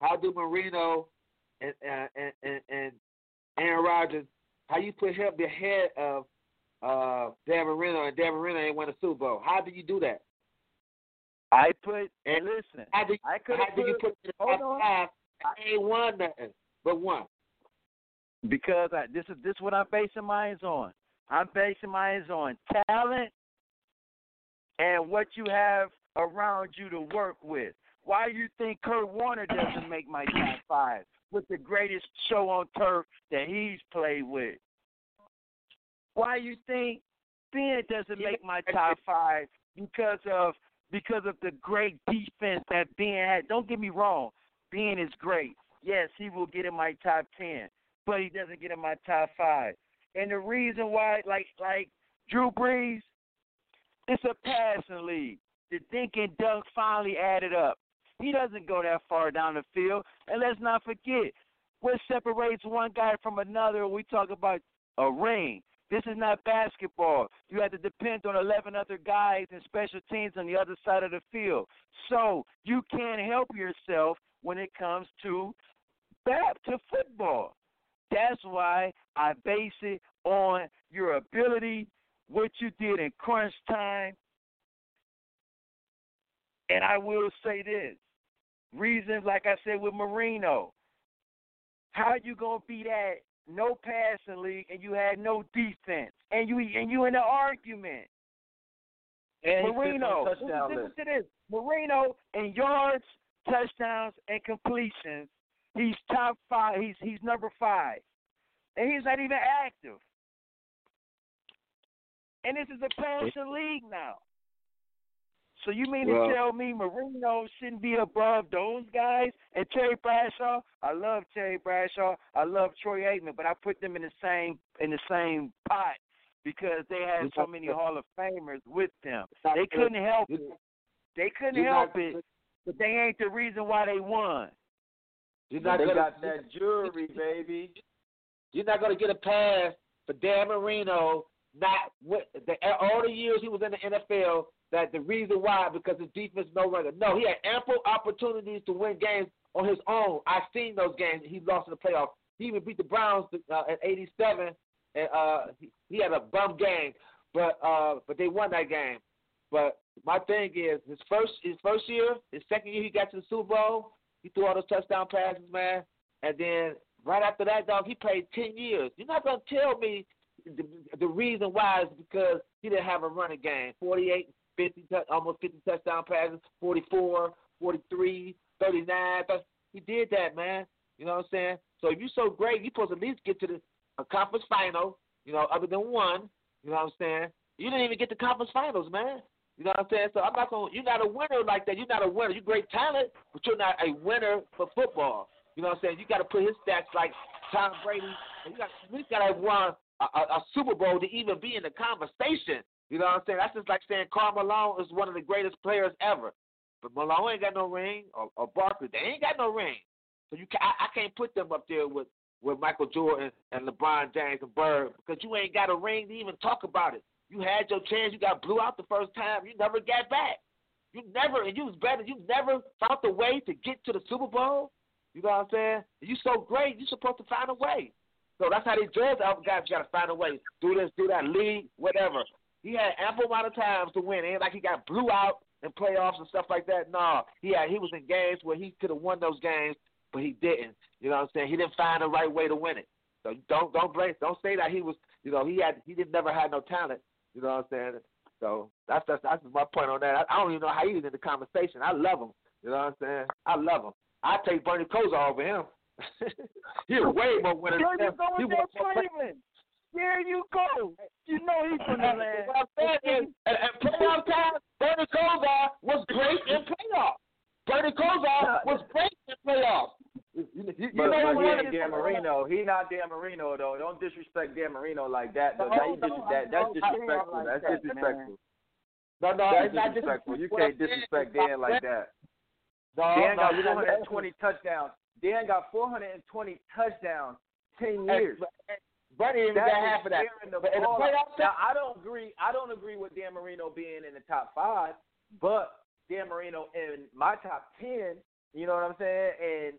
How do Marino and and and, and Aaron Rodgers? How you put him ahead of uh Dan Marino and Dan Marino ain't won a Super Bowl? How do you do that? I put And listen. How do I could how do you put the hold on. And ain't won nothing but one. because I, this is this is what I'm basing mine on. I'm basing mine on talent and what you have around you to work with. Why do you think Kurt Warner doesn't make my top five with the greatest show on turf that he's played with? Why you think Ben doesn't make my top five because of because of the great defense that Ben had? Don't get me wrong, Ben is great. Yes, he will get in my top ten but he doesn't get in my top five. And the reason why, like like Drew Brees, it's a passing league. The thinking Doug finally added up. He doesn't go that far down the field. And let's not forget, what separates one guy from another, we talk about a ring. This is not basketball. You have to depend on 11 other guys and special teams on the other side of the field. So you can't help yourself when it comes to back to football. That's why I base it on your ability, what you did in crunch time. And I will say this. Reasons, like I said with Marino, how you gonna be that no passing league, and you had no defense, and you and you in an argument. And Marino, listen, to this. Marino in yards, touchdowns, and completions, he's top five. He's he's number five, and he's not even active. And this is a passing league now. So you mean Well- to tell me Marino shouldn't be above those guys? And Terry Bradshaw, I love Terry Bradshaw. I love Troy Aikman, but I put them in the same in the same pot because they had so many Hall of Famers with them. They couldn't help it. They couldn't help it, but they ain't the reason why they won. You're not they gonna, got that jury, baby. You're not going to get a pass for Dan Marino. Not with the, all the years he was in the NFL. That the reason why because his defense no runner. No, he had ample opportunities to win games on his own. I've seen those games. He lost in the playoffs. He even beat the Browns uh, at '87, and uh, he, he had a bum game, but uh, but they won that game. But my thing is his first his first year, his second year he got to the Super Bowl. He threw all those touchdown passes, man. And then right after that, dog, he played ten years. You're not gonna tell me the, the reason why is because he didn't have a running game. 48, 50, almost 50 touchdown passes, 44, 43, 39. That's, he did that, man. You know what I'm saying? So if you're so great, you're supposed to at least get to the a conference final. You know, other than one. You know what I'm saying? You didn't even get to conference finals, man. You know what I'm saying? So I'm not going. You're not a winner like that. You're not a winner. You're great talent, but you're not a winner for football. You know what I'm saying? You got to put his stats like Tom Brady. And you got least got to have won a, a, a Super Bowl to even be in the conversation. You know what I'm saying? That's just like saying Karl Malone is one of the greatest players ever. But Malone ain't got no ring, or, or Barkley, they ain't got no ring. So you can, I, I can't put them up there with with Michael Jordan and LeBron James and Bird because you ain't got a ring to even talk about it. You had your chance, you got blew out the first time, you never got back. You never, and you was better. You never found the way to get to the Super Bowl. You know what I'm saying? You so great, you supposed to find a way. So that's how they judge other guys. You got to find a way. Do this, do that, lead, whatever. He had ample amount of times to win. Ain't like he got blew out in playoffs and stuff like that. No, he had, he was in games where he could have won those games, but he didn't. You know what I'm saying? He didn't find the right way to win it. So don't don't blame don't say that he was you know he had he didn't never had no talent. You know what I'm saying? So that's that's that's my point on that. I, I don't even know how he's in the conversation. I love him. You know what I'm saying? I love him. I take Bernie Kosar over him. He's way more winner than him. He with won that more Cleveland. There you go. You know he's from the land. What I'm saying is, at, at playoff time, Bernie Kosar was great in playoffs. Bernie Kosar uh, was great in playoffs. You, you, But, know but who he won ain't? Dan Marino. He not Dan Marino though. Don't disrespect Dan Marino like that. Though. That, you dis- that, that's disrespectful. That's disrespectful. No, no, That's it's not disrespectful. You can't disrespect is- Dan like that. No, Dan no, got you're 420 touchdowns. Dan got 420 touchdowns, 10 years. Bernie even That got half of that. But in the playoffs. Now I don't agree. I don't agree with Dan Marino being in the top five, but Dan Marino in my top ten. You know what I'm saying? And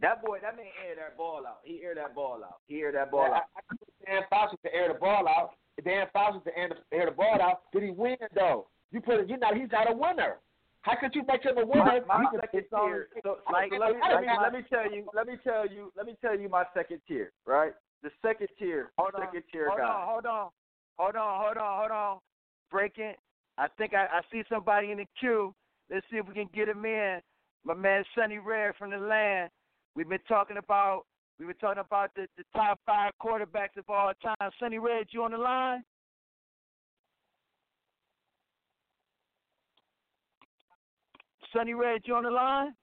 that boy, that man aired that ball out. He aired that ball out. He aired that ball I, out. I put Dan Fouts to air the ball out. Dan Fouts to air the, air the ball out. Did he win though? You put it. You know he's not a winner. How could you make him a winner? My, my second tier. So, like, let me, let me let me tell you. Let me tell you. Let me tell you my second tier. Right. The second tier. Hold on, second tier hold guy. on, hold on, hold on, hold on, hold on. Breaking. I think I, I see somebody in the queue. Let's see if we can get him in. My man Sonny Red from the land. We've been talking about we were talking about the, the top five quarterbacks of all time. Sonny Red, you on the line? Sonny Red, you on the line?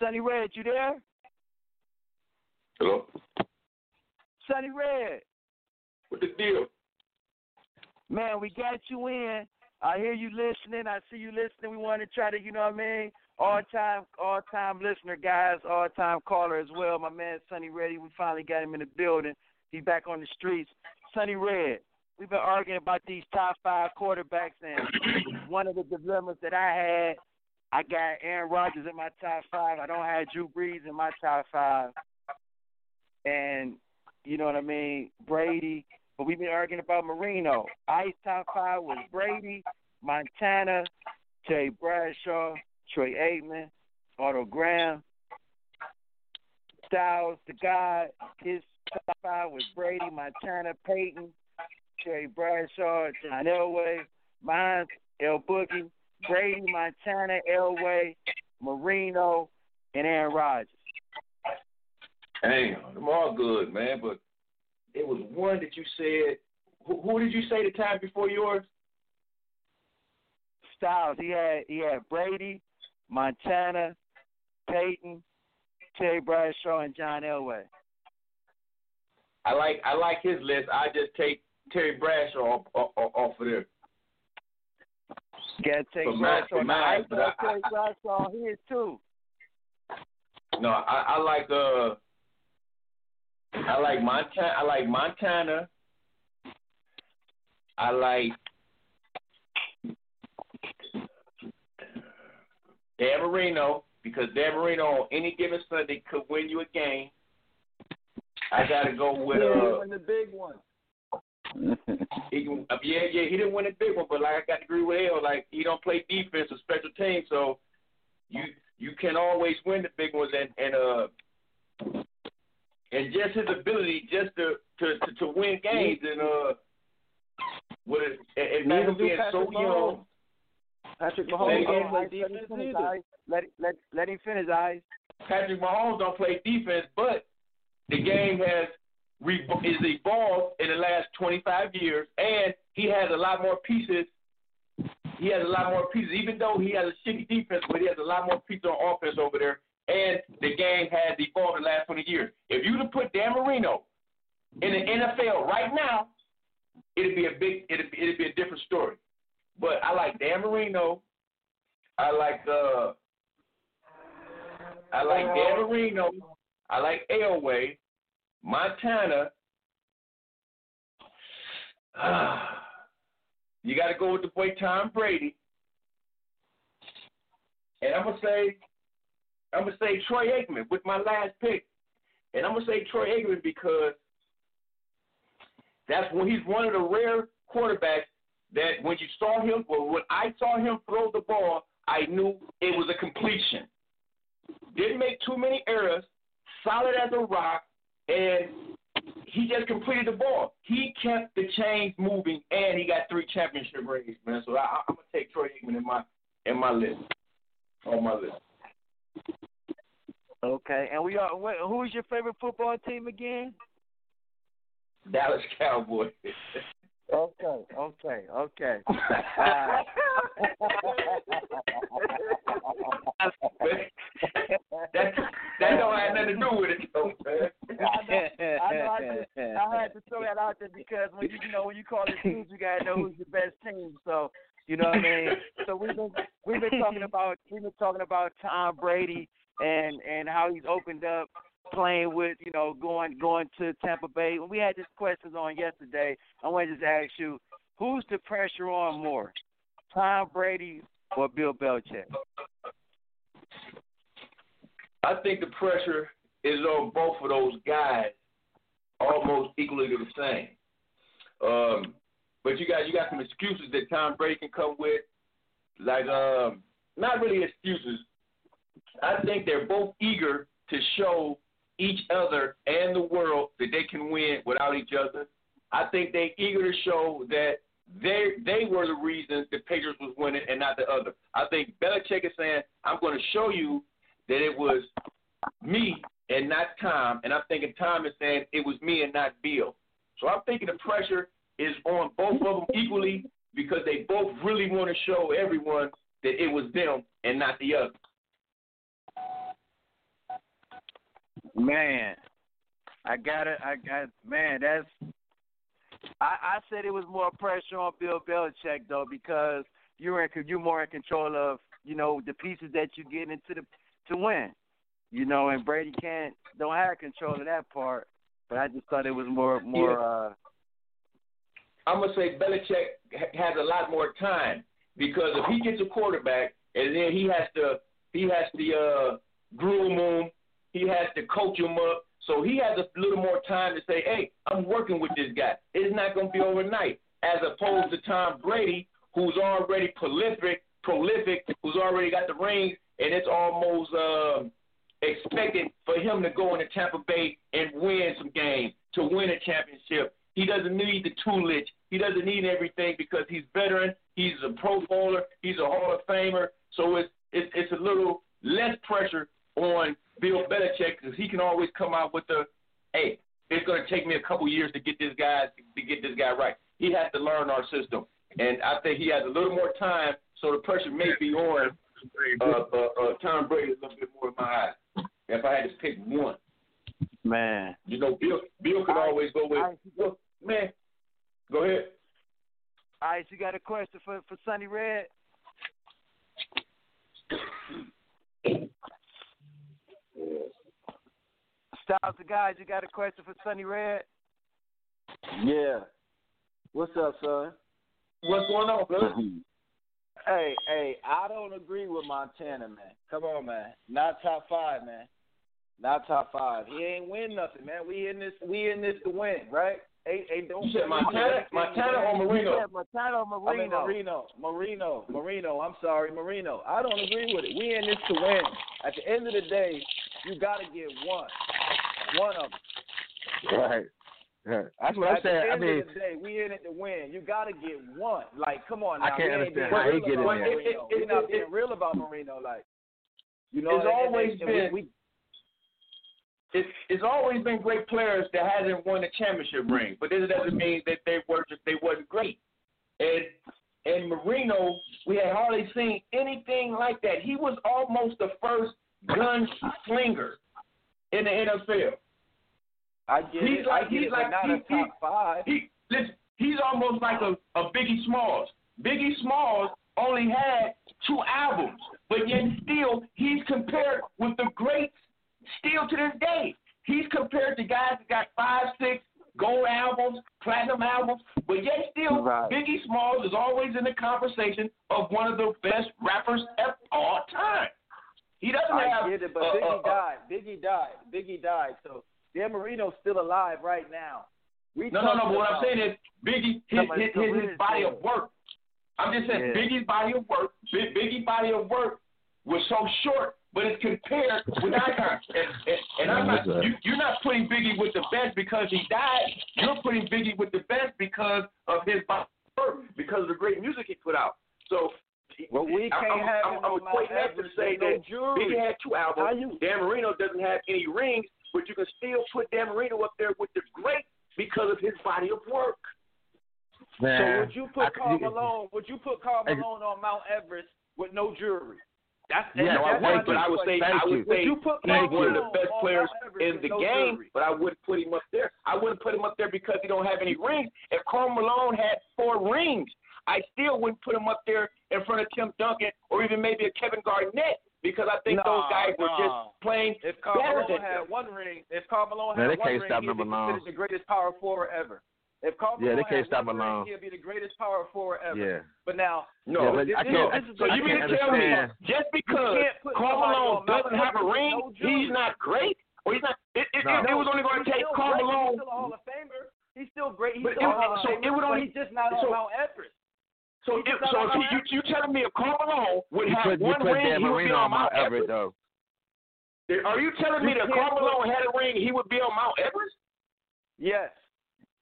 Sonny Red, you there? Hello? Sonny Red. What the deal? Man, we got you in. I hear you listening. I see you listening. We want to try to, you know what I mean? All time, all time listener, guys. All time caller as well. My man Sonny Reddy. We finally got him in the building. He's back on the streets. Sonny Red. We've been arguing about these top five quarterbacks, and one of the dilemmas that I had, I got Aaron Rodgers in my top five. I don't have Drew Brees in my top five, and you know what I mean, Brady. But we've been arguing about Marino. Ice top five was Brady, Montana, Jay Bradshaw, Troy Aikman, Otto Graham, Styles, the guy, his top five was Brady, Montana, Peyton, Terry Bradshaw, John Elway. Mine's El-Boogie, Brady, Montana, Elway, Marino, and Aaron Rodgers. Damn, them all good, man. But it was one that you said. Who, who did you say the time before yours? Styles, he had he had Brady, Montana, Peyton, Terry Bradshaw, and John Elway. I like I like his list. I just take Terry Bradshaw off, off, off of there. Gotta take Bradshaw. I but Terry Bradshaw here too. No, I, I like uh, I like Montana. I like Montana. I like Dan Marino because Dan Marino on any given Sunday could win you a game. I gotta go with uh, Win the big one. he, uh, yeah, yeah, he didn't win a big one, but like I got to agree with L, like he don't play defense or special teams, so you you can always win the big ones, and and uh, and just his ability just to to to, to win games, and uh, with it, and, and Michael being so young. Patrick Mahomes him don't play let him defense either. Let let let him finish, Ice. Patrick Mahomes don't play defense, but the game has re- is evolved in the last 25 years, and he has a lot more pieces. He has a lot more pieces, even though he has a shitty defense, but he has a lot more pieces on offense over there. And the game has evolved in the last 20 years. If you to put Dan Marino in the NFL right now, it'd be a big, it'd be, it'd be a different story. But I like Dan Marino. I like uh, I like Dan Marino. I like Elway, Montana. you got to go with the boy Tom Brady. And I'm gonna say, I'm gonna say Troy Aikman with my last pick, and I'm gonna say Troy Aikman because that's when he's one of the rare quarterbacks that when you saw him, well, when I saw him throw the ball, I knew it was a completion. Didn't make too many errors, solid as a rock, and he just completed the ball. He kept the chains moving, and he got three championship rings, man. So I, I'm gonna take Troy Aikman in my in my list, on my list. Okay, and we are. wh- Who is your favorite football team again? Dallas Cowboys. Okay, okay, okay. that that don't have nothing to do with it, though, man. I know, I know. I, just, I had to throw that out there because when you, you know when you call it teams, you gotta know who's the best team. So you know what I mean. So we've been we've been talking about we've been talking about Tom Brady and and how he's opened up playing with you know going going to Tampa Bay. When we had this questions on yesterday, I wanted to just ask you, who's the pressure on more, Tom Brady or Bill Belichick? I think the pressure is on both of those guys almost equally to the same. Um, but you got you got some excuses that Tom Brady can come with, like um, not really excuses. I think they're both eager to show each other and the world that they can win without each other. I think they're eager to show that they they were the reasons the Patriots was winning and not the other. I think Belichick is saying, I'm going to show you that it was me and not Tom, and I'm thinking Tom is saying it was me and not Bill. So I'm thinking the pressure is on both of them equally because they both really want to show everyone that it was them and not the other. Man, I got it. I got man. That's. I, I said it was more pressure on Bill Belichick though because you're in you're more in control of you know the pieces that you get into the to win, you know, and Brady can't don't have control of that part. But I just thought it was more more. uh I'm gonna say Belichick has a lot more time because if he gets a quarterback and then he has to he has to uh, groom him, he has to coach him up, so he has a little more time to say, "Hey, I'm working with this guy. It's not gonna be overnight." As opposed to Tom Brady, who's already prolific, prolific, who's already got the rings, and it's almost uh, expected for him to go into Tampa Bay and win some games, to win a championship. He doesn't need the toolage. He doesn't need everything because he's veteran. He's a Pro Bowler. He's a Hall of Famer. So it's it's, it's a little less pressure on Bill Belichick because he can always come out with the, hey, it's going to take me a couple years to get this guy to get this guy right. He has to learn our system, and I think he has a little more time, so the pressure may be on uh, uh, uh, Tom Brady a little bit more in my eyes. If I had to pick one, Man. you know, Bill Bill could always go with, well, man. Go ahead. All right, you got a question for for Sonny Red? Styles the guys, you got a question for Sonny Red? Yeah. What's up, son? What's going on, brother? Hey, hey, I don't agree with Montana, man. Come on, man. Not top five, man. Not top five. He ain't win nothing, man. We in this we in this to win, right? Hey, hey, don't You said Montana, Montana or Marino? Yeah, Montana or I mean Marino. Marino, Marino, Marino. I'm sorry, Marino. I don't agree with it. We in this to win. At the end of the day, you got to get one, one of them. Right. Yeah. That's what I'm At saying. the I end mean, of the day, we in it to win. You got to get one. Like, come on now. I can't we understand how he get in there. We're not being real about Marino. Like, you know, It's and- and- always and we- been- we it's it's always been great players that hasn't won a championship ring, but this doesn't mean that they were just they wasn't great. And and Marino, we had hardly seen anything like that. He was almost the first gun slinger in the NFL. I get He's it. like I get he's it, like not he, a top five. He listen, he's almost like a, a Biggie Smalls. Biggie Smalls only had two albums, but yet still he's compared with the greats still to this day. He's compared to guys that got five, six gold albums, platinum albums, but yet still Right. Biggie Smalls is always in the conversation of one of the best rappers of all time. He doesn't I have get it, but uh, Biggie uh, died. Biggie died. Biggie died. So Dan Marino's still alive right now. We No, no, no. But what I'm saying is Biggie, his, his, his, his body of work. I'm just saying Yeah. Biggie's body of work. Big, Biggie body of work was so short, but it's compared with icons. And, and, and I'm not. You, you're not putting Biggie with the best because he died. You're putting Biggie with the best because of his body of work, because of the great music he put out. So. Well, we can't I'm, have I'm, it I'm on Mount equating that to say There's that no jury. Biggie had two albums. How you- Dan Marino doesn't have any rings, but you can still put Dan Marino up there with the great because of his body of work. So man, would you put c- Karl Malone? Would you put Karl Hey. Malone on Mount Everest with no jury? That's Yeah, no, I wouldn't, but I would say Thank I would you. Would say you put he's one of the best players in the no game, jury? but I wouldn't put him up there. I wouldn't put him up there because he don't have any rings. If Karl Malone had four rings, I still wouldn't put him up there in front of Tim Duncan or even maybe a Kevin Garnett because I think those Nah, guys were just playing If Karl better Malone than had him. one ring, if Karl Malone had they one ring, stop he'd be considered the greatest power forward ever. If Karl Yeah, they can't stop one Malone. ring, he'll be the greatest power forward ever. Yeah. But now, No, Yeah, but this, I this, can't- this is So I you mean to tell me just because can't Karl Malone doesn't have a ring, no he's not great? Or he's not? It, it, No. it, it was only going to He's take still Karl great. Malone. He's still a Hall of Famer. He's still great. He's But still it- a Hall of so Famer, it would only- he's just not so- on Mount Everest. So, if, so if Mount you, you telling me if Karl Malone would You have put, one ring, Dan he would be on on Mount Mount Everest? though. Are you telling me that can't Karl Malone had a ring, he would be on Mount Everest? Yes.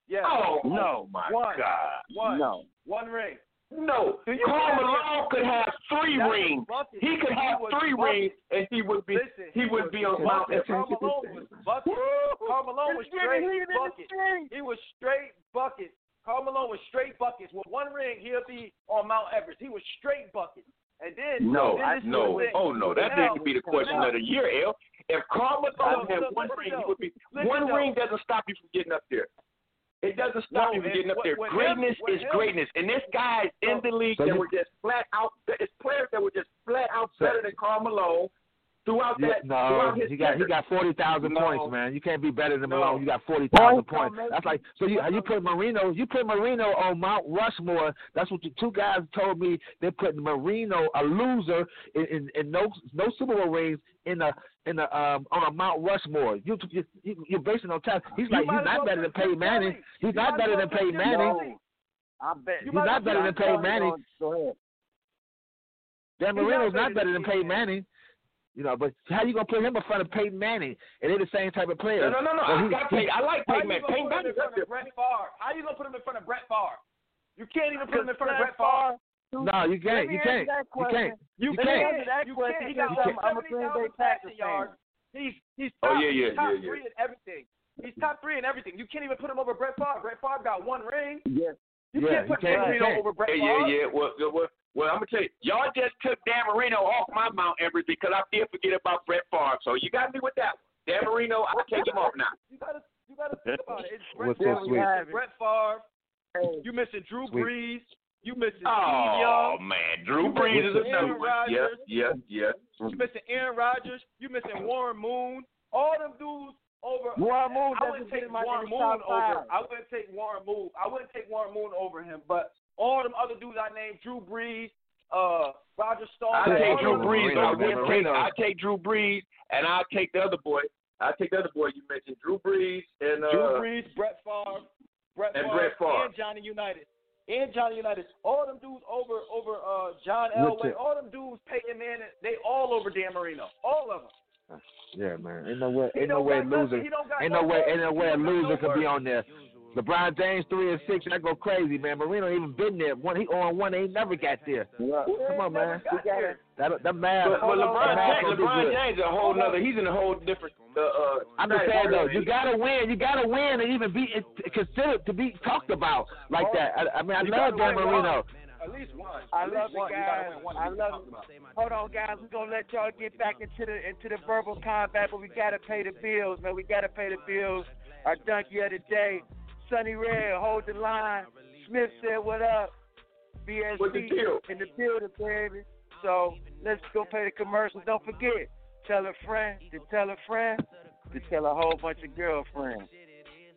Yes. Oh, oh No. my One. God! One. No. One ring. No, Do Karl Malone could have three That's rings. bucket. He could have was three bucket. rings, and he would be Listen, he would was be on Mount. Everest. Karl Malone was bucket. Karl Malone was straight bucket. He was straight bucket. Karl Malone was straight buckets. With one ring, he'll be on Mount Everest. He was straight buckets. And then No, then this is no, oh no, that Now- didn't be the question now- of the year, L. If Karl Malone had one ring, he would be. Listen one though. ring doesn't stop you from getting up there. It doesn't stop No, you from getting up with- there. greatness is him- greatness, and this guy's in the league So that you- were just flat out. It's players that were just flat out better than Karl Malone throughout Yeah, that. no, throughout his he got he got forty thousand No. points, man. You can't be better than No. Malone. You got forty thousand Points points. That's like so you you put Marino you put Marino on Mount Rushmore. That's what the two guys told me. They're putting Marino, a loser, in, in, in no no Super Bowl rings in a in a um on a Mount Rushmore. You you you're basing on talent. He's like he's not better than Peyton Chip Manning. He's not better than well Peyton Manning. I bet. You He's not better than put Peyton Manning. Go. Dan He's not Marino's not better than than Peyton Peyton Manning. You know, but how you gonna put him in front of Peyton Manning? And they're the same type of players. No, no, no, no. I, he- got Peyton. I like Peyton Manning. Peyton put Manning in front up there. of Brett Favre? How you gonna put him in front of Brett Favre? You can't even put him in front of Brett Favre. No, you can't. You can't. You can't. You, You can't. can't. answer that You can't. because You I'm. I'm a Green Bay 70,000 Packers yards. fan. He's he's Oh, top, yeah, yeah, top yeah, yeah. three in everything. He's top three in everything. You can't even put him over Brett Favre. Brett Favre got one ring. Yeah. You Yeah, can't put. Dan Marino can't. over Brett Yeah, Favre. yeah, yeah. Well, well, well, I'm gonna tell you, y'all just took Dan Marino off my Mount Everest because I did forget about Brett Favre. So you got me with that one. Dan Marino, I take him off now. You gotta you gotta think about it. It's Brett What's so Favre. Brett Favre. You missing Drew Sweet. Brees. You missing Steve Oh Young. man, Drew Brees is missing another Aaron one. Yeah, yeah, yeah. You missing Aaron Rodgers. You missing Warren Moon. All them dudes over. Warren Moon I wouldn't take get in my Warren in the Moon top over. I wouldn't take Warren Moon. I wouldn't take Warren Moon over him. But all them other dudes I named, Drew Brees, uh, Roger I take Drew Brees over man, I take Drew Brees, and I'll take the other boy. I'll take the other boy you mentioned, Drew Brees and uh, Drew Brees, Brett Favre, Brett and Favre, Brett Favre. and Johnny Unitas. And Johnny Unitas. All them dudes over over uh John Elway. All them dudes, Peyton Manning, they all over Dan Marino. All of them. Yeah, man. Ain't no way. Ain't no way a loser. He Ain't no no way. Ain't no way a He don't got loser no could be work. on there. LeBron James three and six, and I go crazy, man. Marino ain't even been there. One he on one, they ain't never got there. Yeah. Come on, man. Got there. That that math. But, but that LeBron, math James, LeBron. James a whole nother. He's in a whole different. Uh, uh, I'm just saying though, you gotta win. You gotta win and even be considered to be talked about like that. I, I mean, I You love gotta Dan win Marino. At least one. I At love least it, one. You guys. one I love talked. Hold on, guys. We're gonna let y'all get back into the into the verbal combat, but we gotta pay the bills, man. We gotta pay the bills. Our donkey of the day, Sunny Red, hold the line. Smith said, "What up?" BSC What's the deal? in the building, baby. So let's go pay the commercials. Don't forget, tell a friend to tell a friend to tell a whole bunch of girlfriends.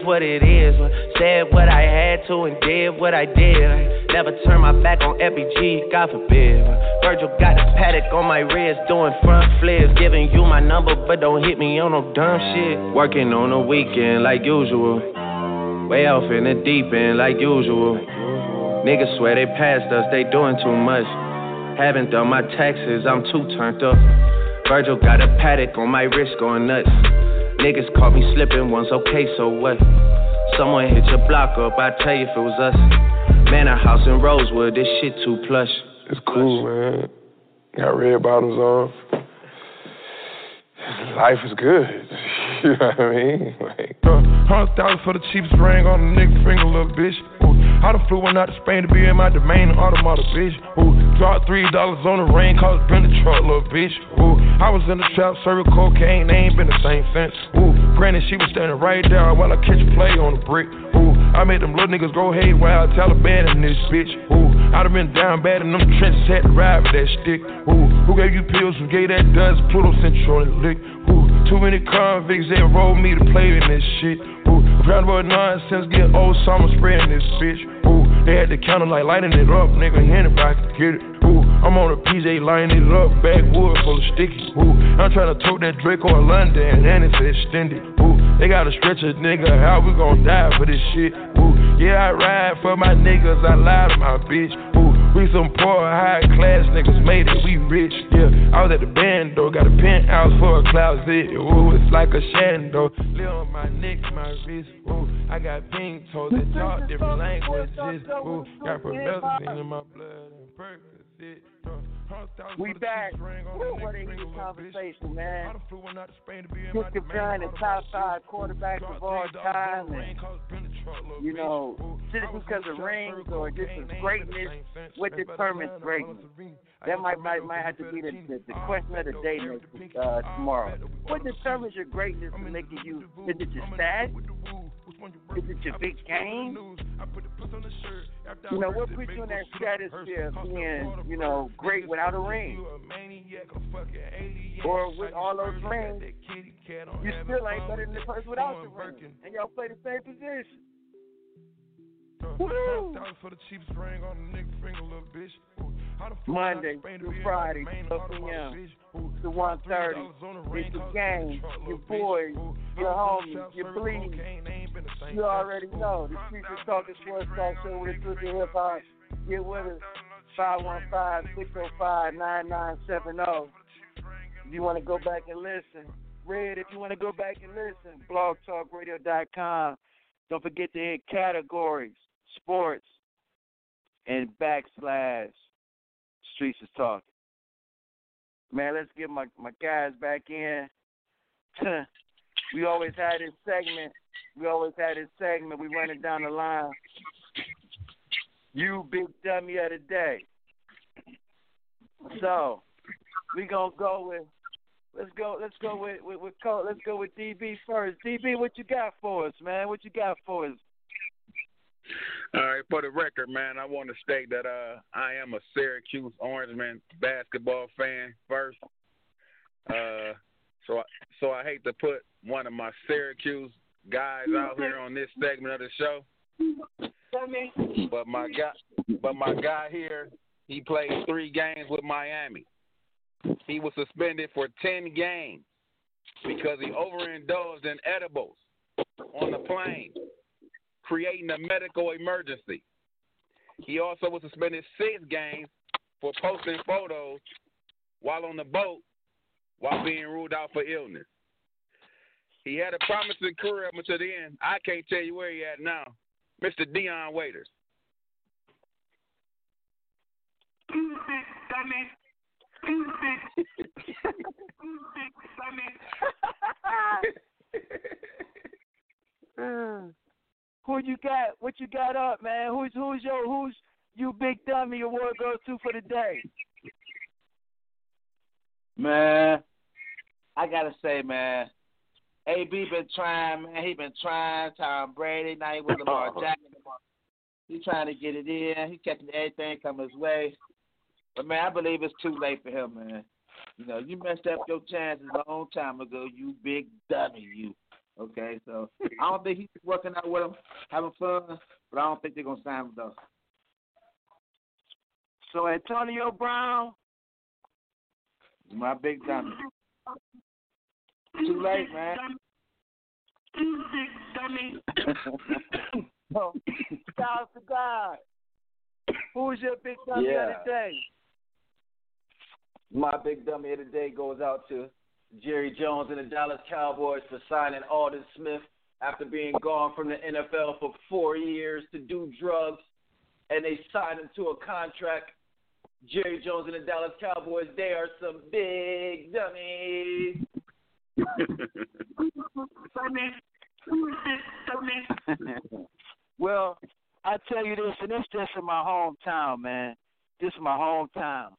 what it is. Said what I had to and did what I did. Never turn my back on FBG, God forbid. Virgil got a Patek on my wrist, doing front flips. Giving you my number, but don't hit me on no dumb shit. Working on the weekend like usual. Way off in the deep end like usual. Niggas swear they passed us, they doing too much. Haven't done my taxes, I'm too turned up. Virgil got a Patek on my wrist going nuts. Niggas caught me slipping once, okay, so what? Someone hit your block up, I tell you if it was us. Man, a house in Rosewood, this shit too plush. It's cool, man. Got red bottoms on. Life is good. you know what I mean? Like, uh, hundred thousand for the cheapest ring on a nigga finger, little bitch. Ooh, I done flew one out to Spain to be in my domain, automata, bitch. Ooh, dropped three dollars on the rain, cause been the truck, little bitch. Ooh, I was in the trap, serving cocaine, they ain't been the same since. Ooh, granted, she was standing right there while I catch play on the brick. Ooh, I made them little niggas go haywire, Taliban in this bitch. Ooh, I done been down bad in them trenches, had to ride with that stick. Ooh, who gave you pills? Who gave that dust? Pluto sent you lick. Ooh, too many convicts that rolled me to play in this shit. Ooh, round about nonsense, get old summer spraying this bitch. Ooh, they had the counter like lighting it up, nigga, anybody could get it. Ooh, I'm on a PJ lining it up, backwood full of sticky. Ooh, I'm trying to tote that Drake on London, and it's extended. Ooh, they gotta stretch a nigga how we gon' die for this shit. Ooh, yeah, I ride for my niggas, I lie to my bitch. Ooh, we some poor, high class niggas made it, we rich. Yeah, I was at the band though, got a penthouse for a closet. Ooh, it's like a shando. Live on my neck, my wrist. Ooh, I got pink toes that talk different languages. Ooh, got promethazine in my blood and Percocet. We back. Woo, what a heated conversation, man. done flew one out to Spain to be in my Kick domain, Brown is top five quarterbacks of all time, and you know, just because of rings or just of greatness, what determines greatness? That might might might have to be the, the, the question of the day next uh, tomorrow. What determines your greatness to make you? Is it your stats? Is it your big game? You know, what puts you in that stratosphere of being, you know, great without a ring? Or with all those rings, you still ain't better than the person without the ring, and y'all play the same position. For the cheapest ring on a nigga finger, little bitch. Ooh, I done flew Monday out to Spain to through be in my Friday, up p.m. to 130. It's the game, your boys, your homies, your bleed. You already know. The streets is talking sports talk show with Twitter Hip Hop. Get with us. 515-605-9970. If you want to go back and listen, Red, if you want to go back and listen, blogtalkradio.com. Don't forget to hit categories, sports, and backslash streets is talking. Man, let's get my my guys back in. we always had this segment. We always had this segment. We run it down the line. You big dummy of the day. So we gonna go with let's go let's go with with, with let's go with DB first. DB, what you got for us, man? What you got for us? All right, for the record, man, I want to state that uh, I am a Syracuse Orangeman basketball fan first. Uh, so, I, so I hate to put one of my Syracuse guys out here on this segment of the show, but my guy, but my guy here, he played three games with Miami. He was suspended for ten games because he overindulged in edibles on the plane creating a medical emergency. He also was suspended six games for posting photos while on the boat while being ruled out for illness. He had a promising career up until the end. I can't tell you where he at now. Mr. Dion Waiters. Uh. Who you got? What you got up, man? Who's who's your who's you big dummy award go to for the day? Man, I gotta say, man, AB been trying, man. He been trying. Tom Brady, now he with Lamar oh. Jackson. He trying to get it in. He catching everything come his way. But man, I believe it's too late for him, man. You know, you messed up your chances a long time ago. You big dummy, you. Okay, so I don't think he's working out with them, having fun, but I don't think they're gonna sign him though. So Antonio Brown, my big dummy. Too late, man. no, shout to God. Who's your big dummy Yeah. of the day? My big dummy of the day goes out to Jerry Jones and the Dallas Cowboys for signing Aldon Smith after being gone from the NFL for four years to do drugs, and they signed him to a contract. Jerry Jones and the Dallas Cowboys, they are some big dummies. well, I tell you this, and it's just in my hometown, man. This is my hometown,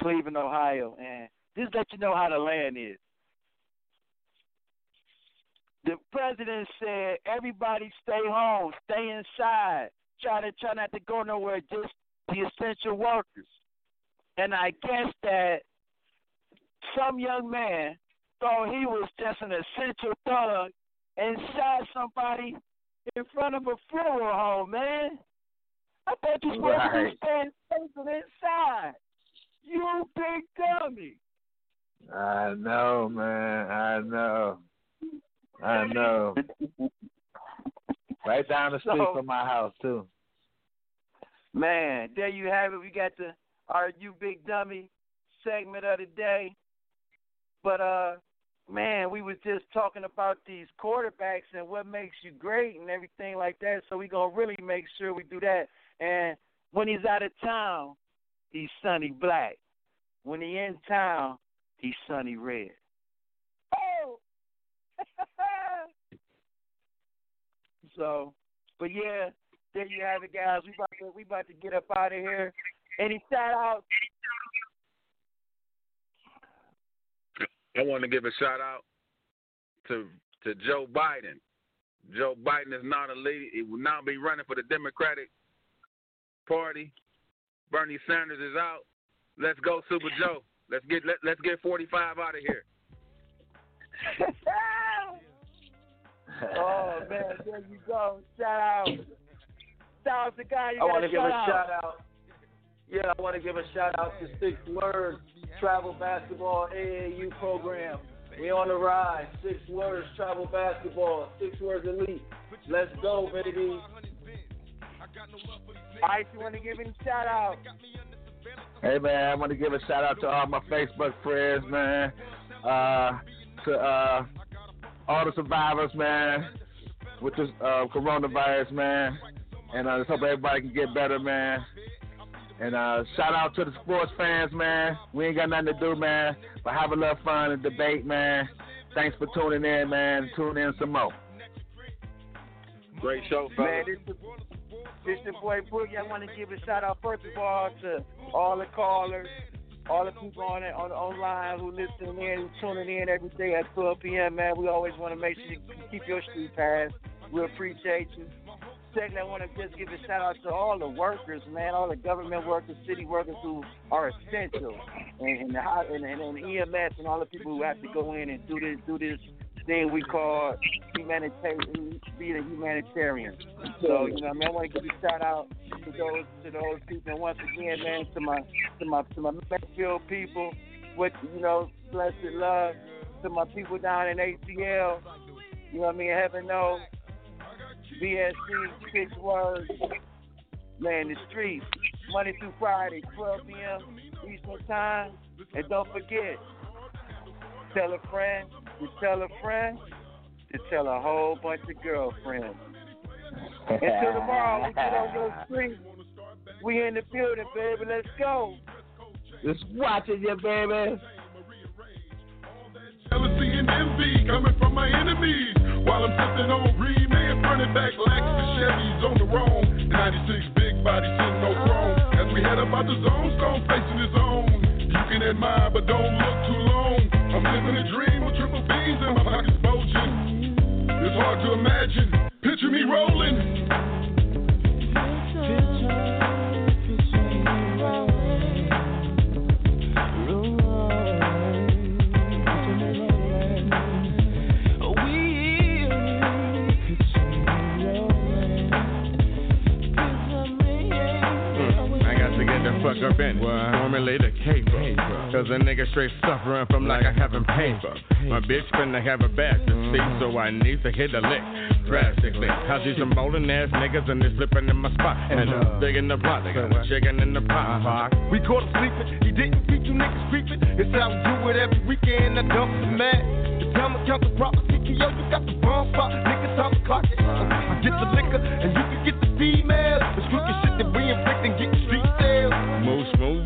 Cleveland, Ohio, and this let you know how the land is. The president said, "Everybody stay home, stay inside. Try to try not to go nowhere. Just the essential workers." And I guess that some young man thought he was just an essential thug and shot somebody in front of a funeral home, man. I thought you supposed to Right. safe and inside. You big dummy. I know, man. I know. I know. right down the street So- from my house too. Man, there you have it. We got the "Are you big dummy segment of the day. But uh man, we was just talking about these quarterbacks and what makes you great and everything like that. So we gonna really make sure we do that. And when he's out of town, he's sunny black. When he in town, he's sunny red. Oh So but yeah, there you have it guys. We about to we about to get up out of here. Any shout out? I want to give a shout out to to Joe Biden. Joe Biden is not a lead. He will not be running for the Democratic Party. Bernie Sanders is out. Let's go, Super Joe. Let's get let, let's get 45 out of here. oh man, there you go. Shout out. Shout out to guy I want to give a shout shout out. Yeah, I want to give a shout out to Six Words Travel Basketball AAU program. We on the rise. Six Words Travel Basketball. Six Words Elite. Let's go, baby. All right, you want to give any shout out? Hey man, I want to give a shout out to all my Facebook friends, man. Uh, to uh, all the survivors, man, with this uh, coronavirus, man. And I just hope everybody can get better, man. And uh, shout out to the sports fans, man. We ain't got nothing to do, man, but have a little fun and debate, man. Thanks for tuning in, man. Tune in some more. Great show, Man, this your boy Boogie. I want to give a shout out first of all to all the callers, all the people on on online who listening in, tuning in every day at 12 p.m. Man, we always want to make sure you keep your street pass. We appreciate you. Second, I want to just give a shout out to all the workers, man, all the government workers, city workers who are essential, and and, the, and, and, and EMS and all the people who have to go in and do this do this thing we call humanitarian, being a humanitarian. So you know, I mean, I want to give a shout out to those to those people, and once again, man, to my to my to my Medfield people, with you know, blessed love to my people down in ATL. You know what I mean? Heaven knows. BSC, six words. Man, the streets, Monday through Friday, 12 p.m. Eastern Time. And don't forget, tell a friend, to tell a friend, to tell a whole bunch of girlfriends. Until tomorrow, we get on those streets. We in the building, baby. Let's go. Just watching you, baby. Jealousy and envy coming from my enemies. While I'm sitting on remand, running back Lex and Chevys on the roam. 96 big body sitting no chrome. As we head up out the zone, stone facing his own. You can admire, but don't look too long. I'm living a dream with triple B's in my pockets bulging. It's hard to imagine. Picture me rolling. To the fuck up in it. Formulate a caper. Cause a nigga straight suffering from like I haven't paper. My bitch finna have a to see, so I need to hit a lick. Drastically. I see some bowling ass niggas and they slipping in my spot. And uh, big in the pot, they got chicken in the pot. We caught him sleeping. He didn't beat you niggas creeping. It's how we do it every weekend. I dump some mad. The time I count the proper yo, you got the wrong spot. Nigga, time to clock it. I get the liquor and you can get the female. It's crooked shit that we inflict and get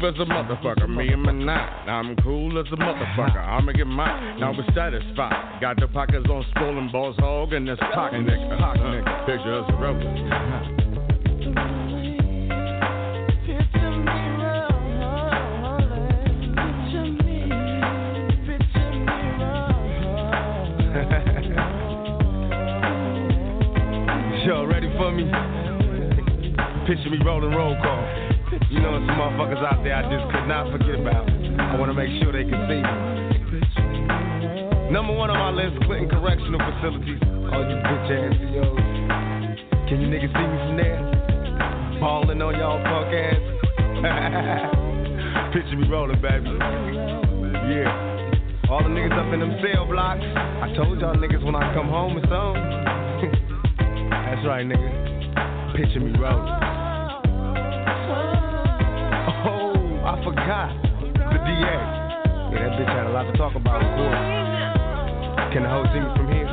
as a motherfucker, me and my nine. I'm cool as a motherfucker, I'ma get mine. Now we're satisfied. Got the pockets on swollen balls, hog, and this cock nigga. Cock nigga. Picture us a rover. Y'all ready for me? Picture me rolling roll call. You know, some motherfuckers out there I just could not forget about. I want to make sure they can see me. Number one on my list, Clinton Correctional Facilities. All you bitch ass CEOs. Can you niggas see me from there? Balling on y'all punk ass. Picture me rolling, baby. Yeah. All the niggas up in them cell blocks. I told y'all niggas when I come home it's on. That's right, nigga. Picture me rolling. I forgot. The DA. Yeah, that bitch had a lot to talk about, of course. Can the hoe see me from here?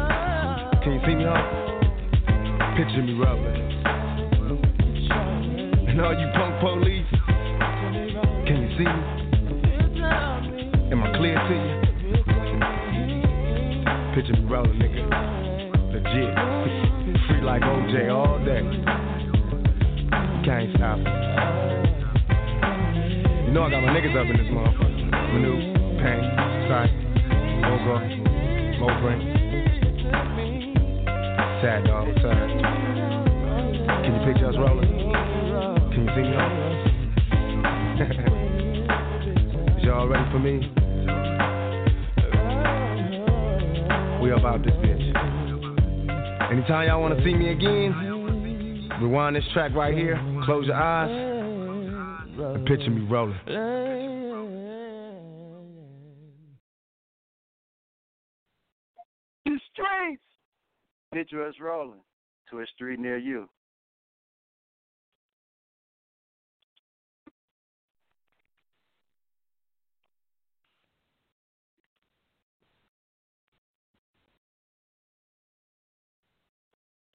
Can you see me, hoe? Picture me rolling. And all you punk police, can you see me? Am I clear to you? Picture me rolling, nigga. Legit. Free like OJ all day. Can't stop. Know I got my niggas up in this motherfucker. Manu, Pain, Sight, Mogo, Mobrin. Sad dog, what's up? Can you picture us rolling? Can you see on? Is y'all ready for me? We about this bitch. Anytime y'all wanna see me again, rewind this track right here, close your eyes, and picture me rolling. The streets. Picture us rolling to a street near you.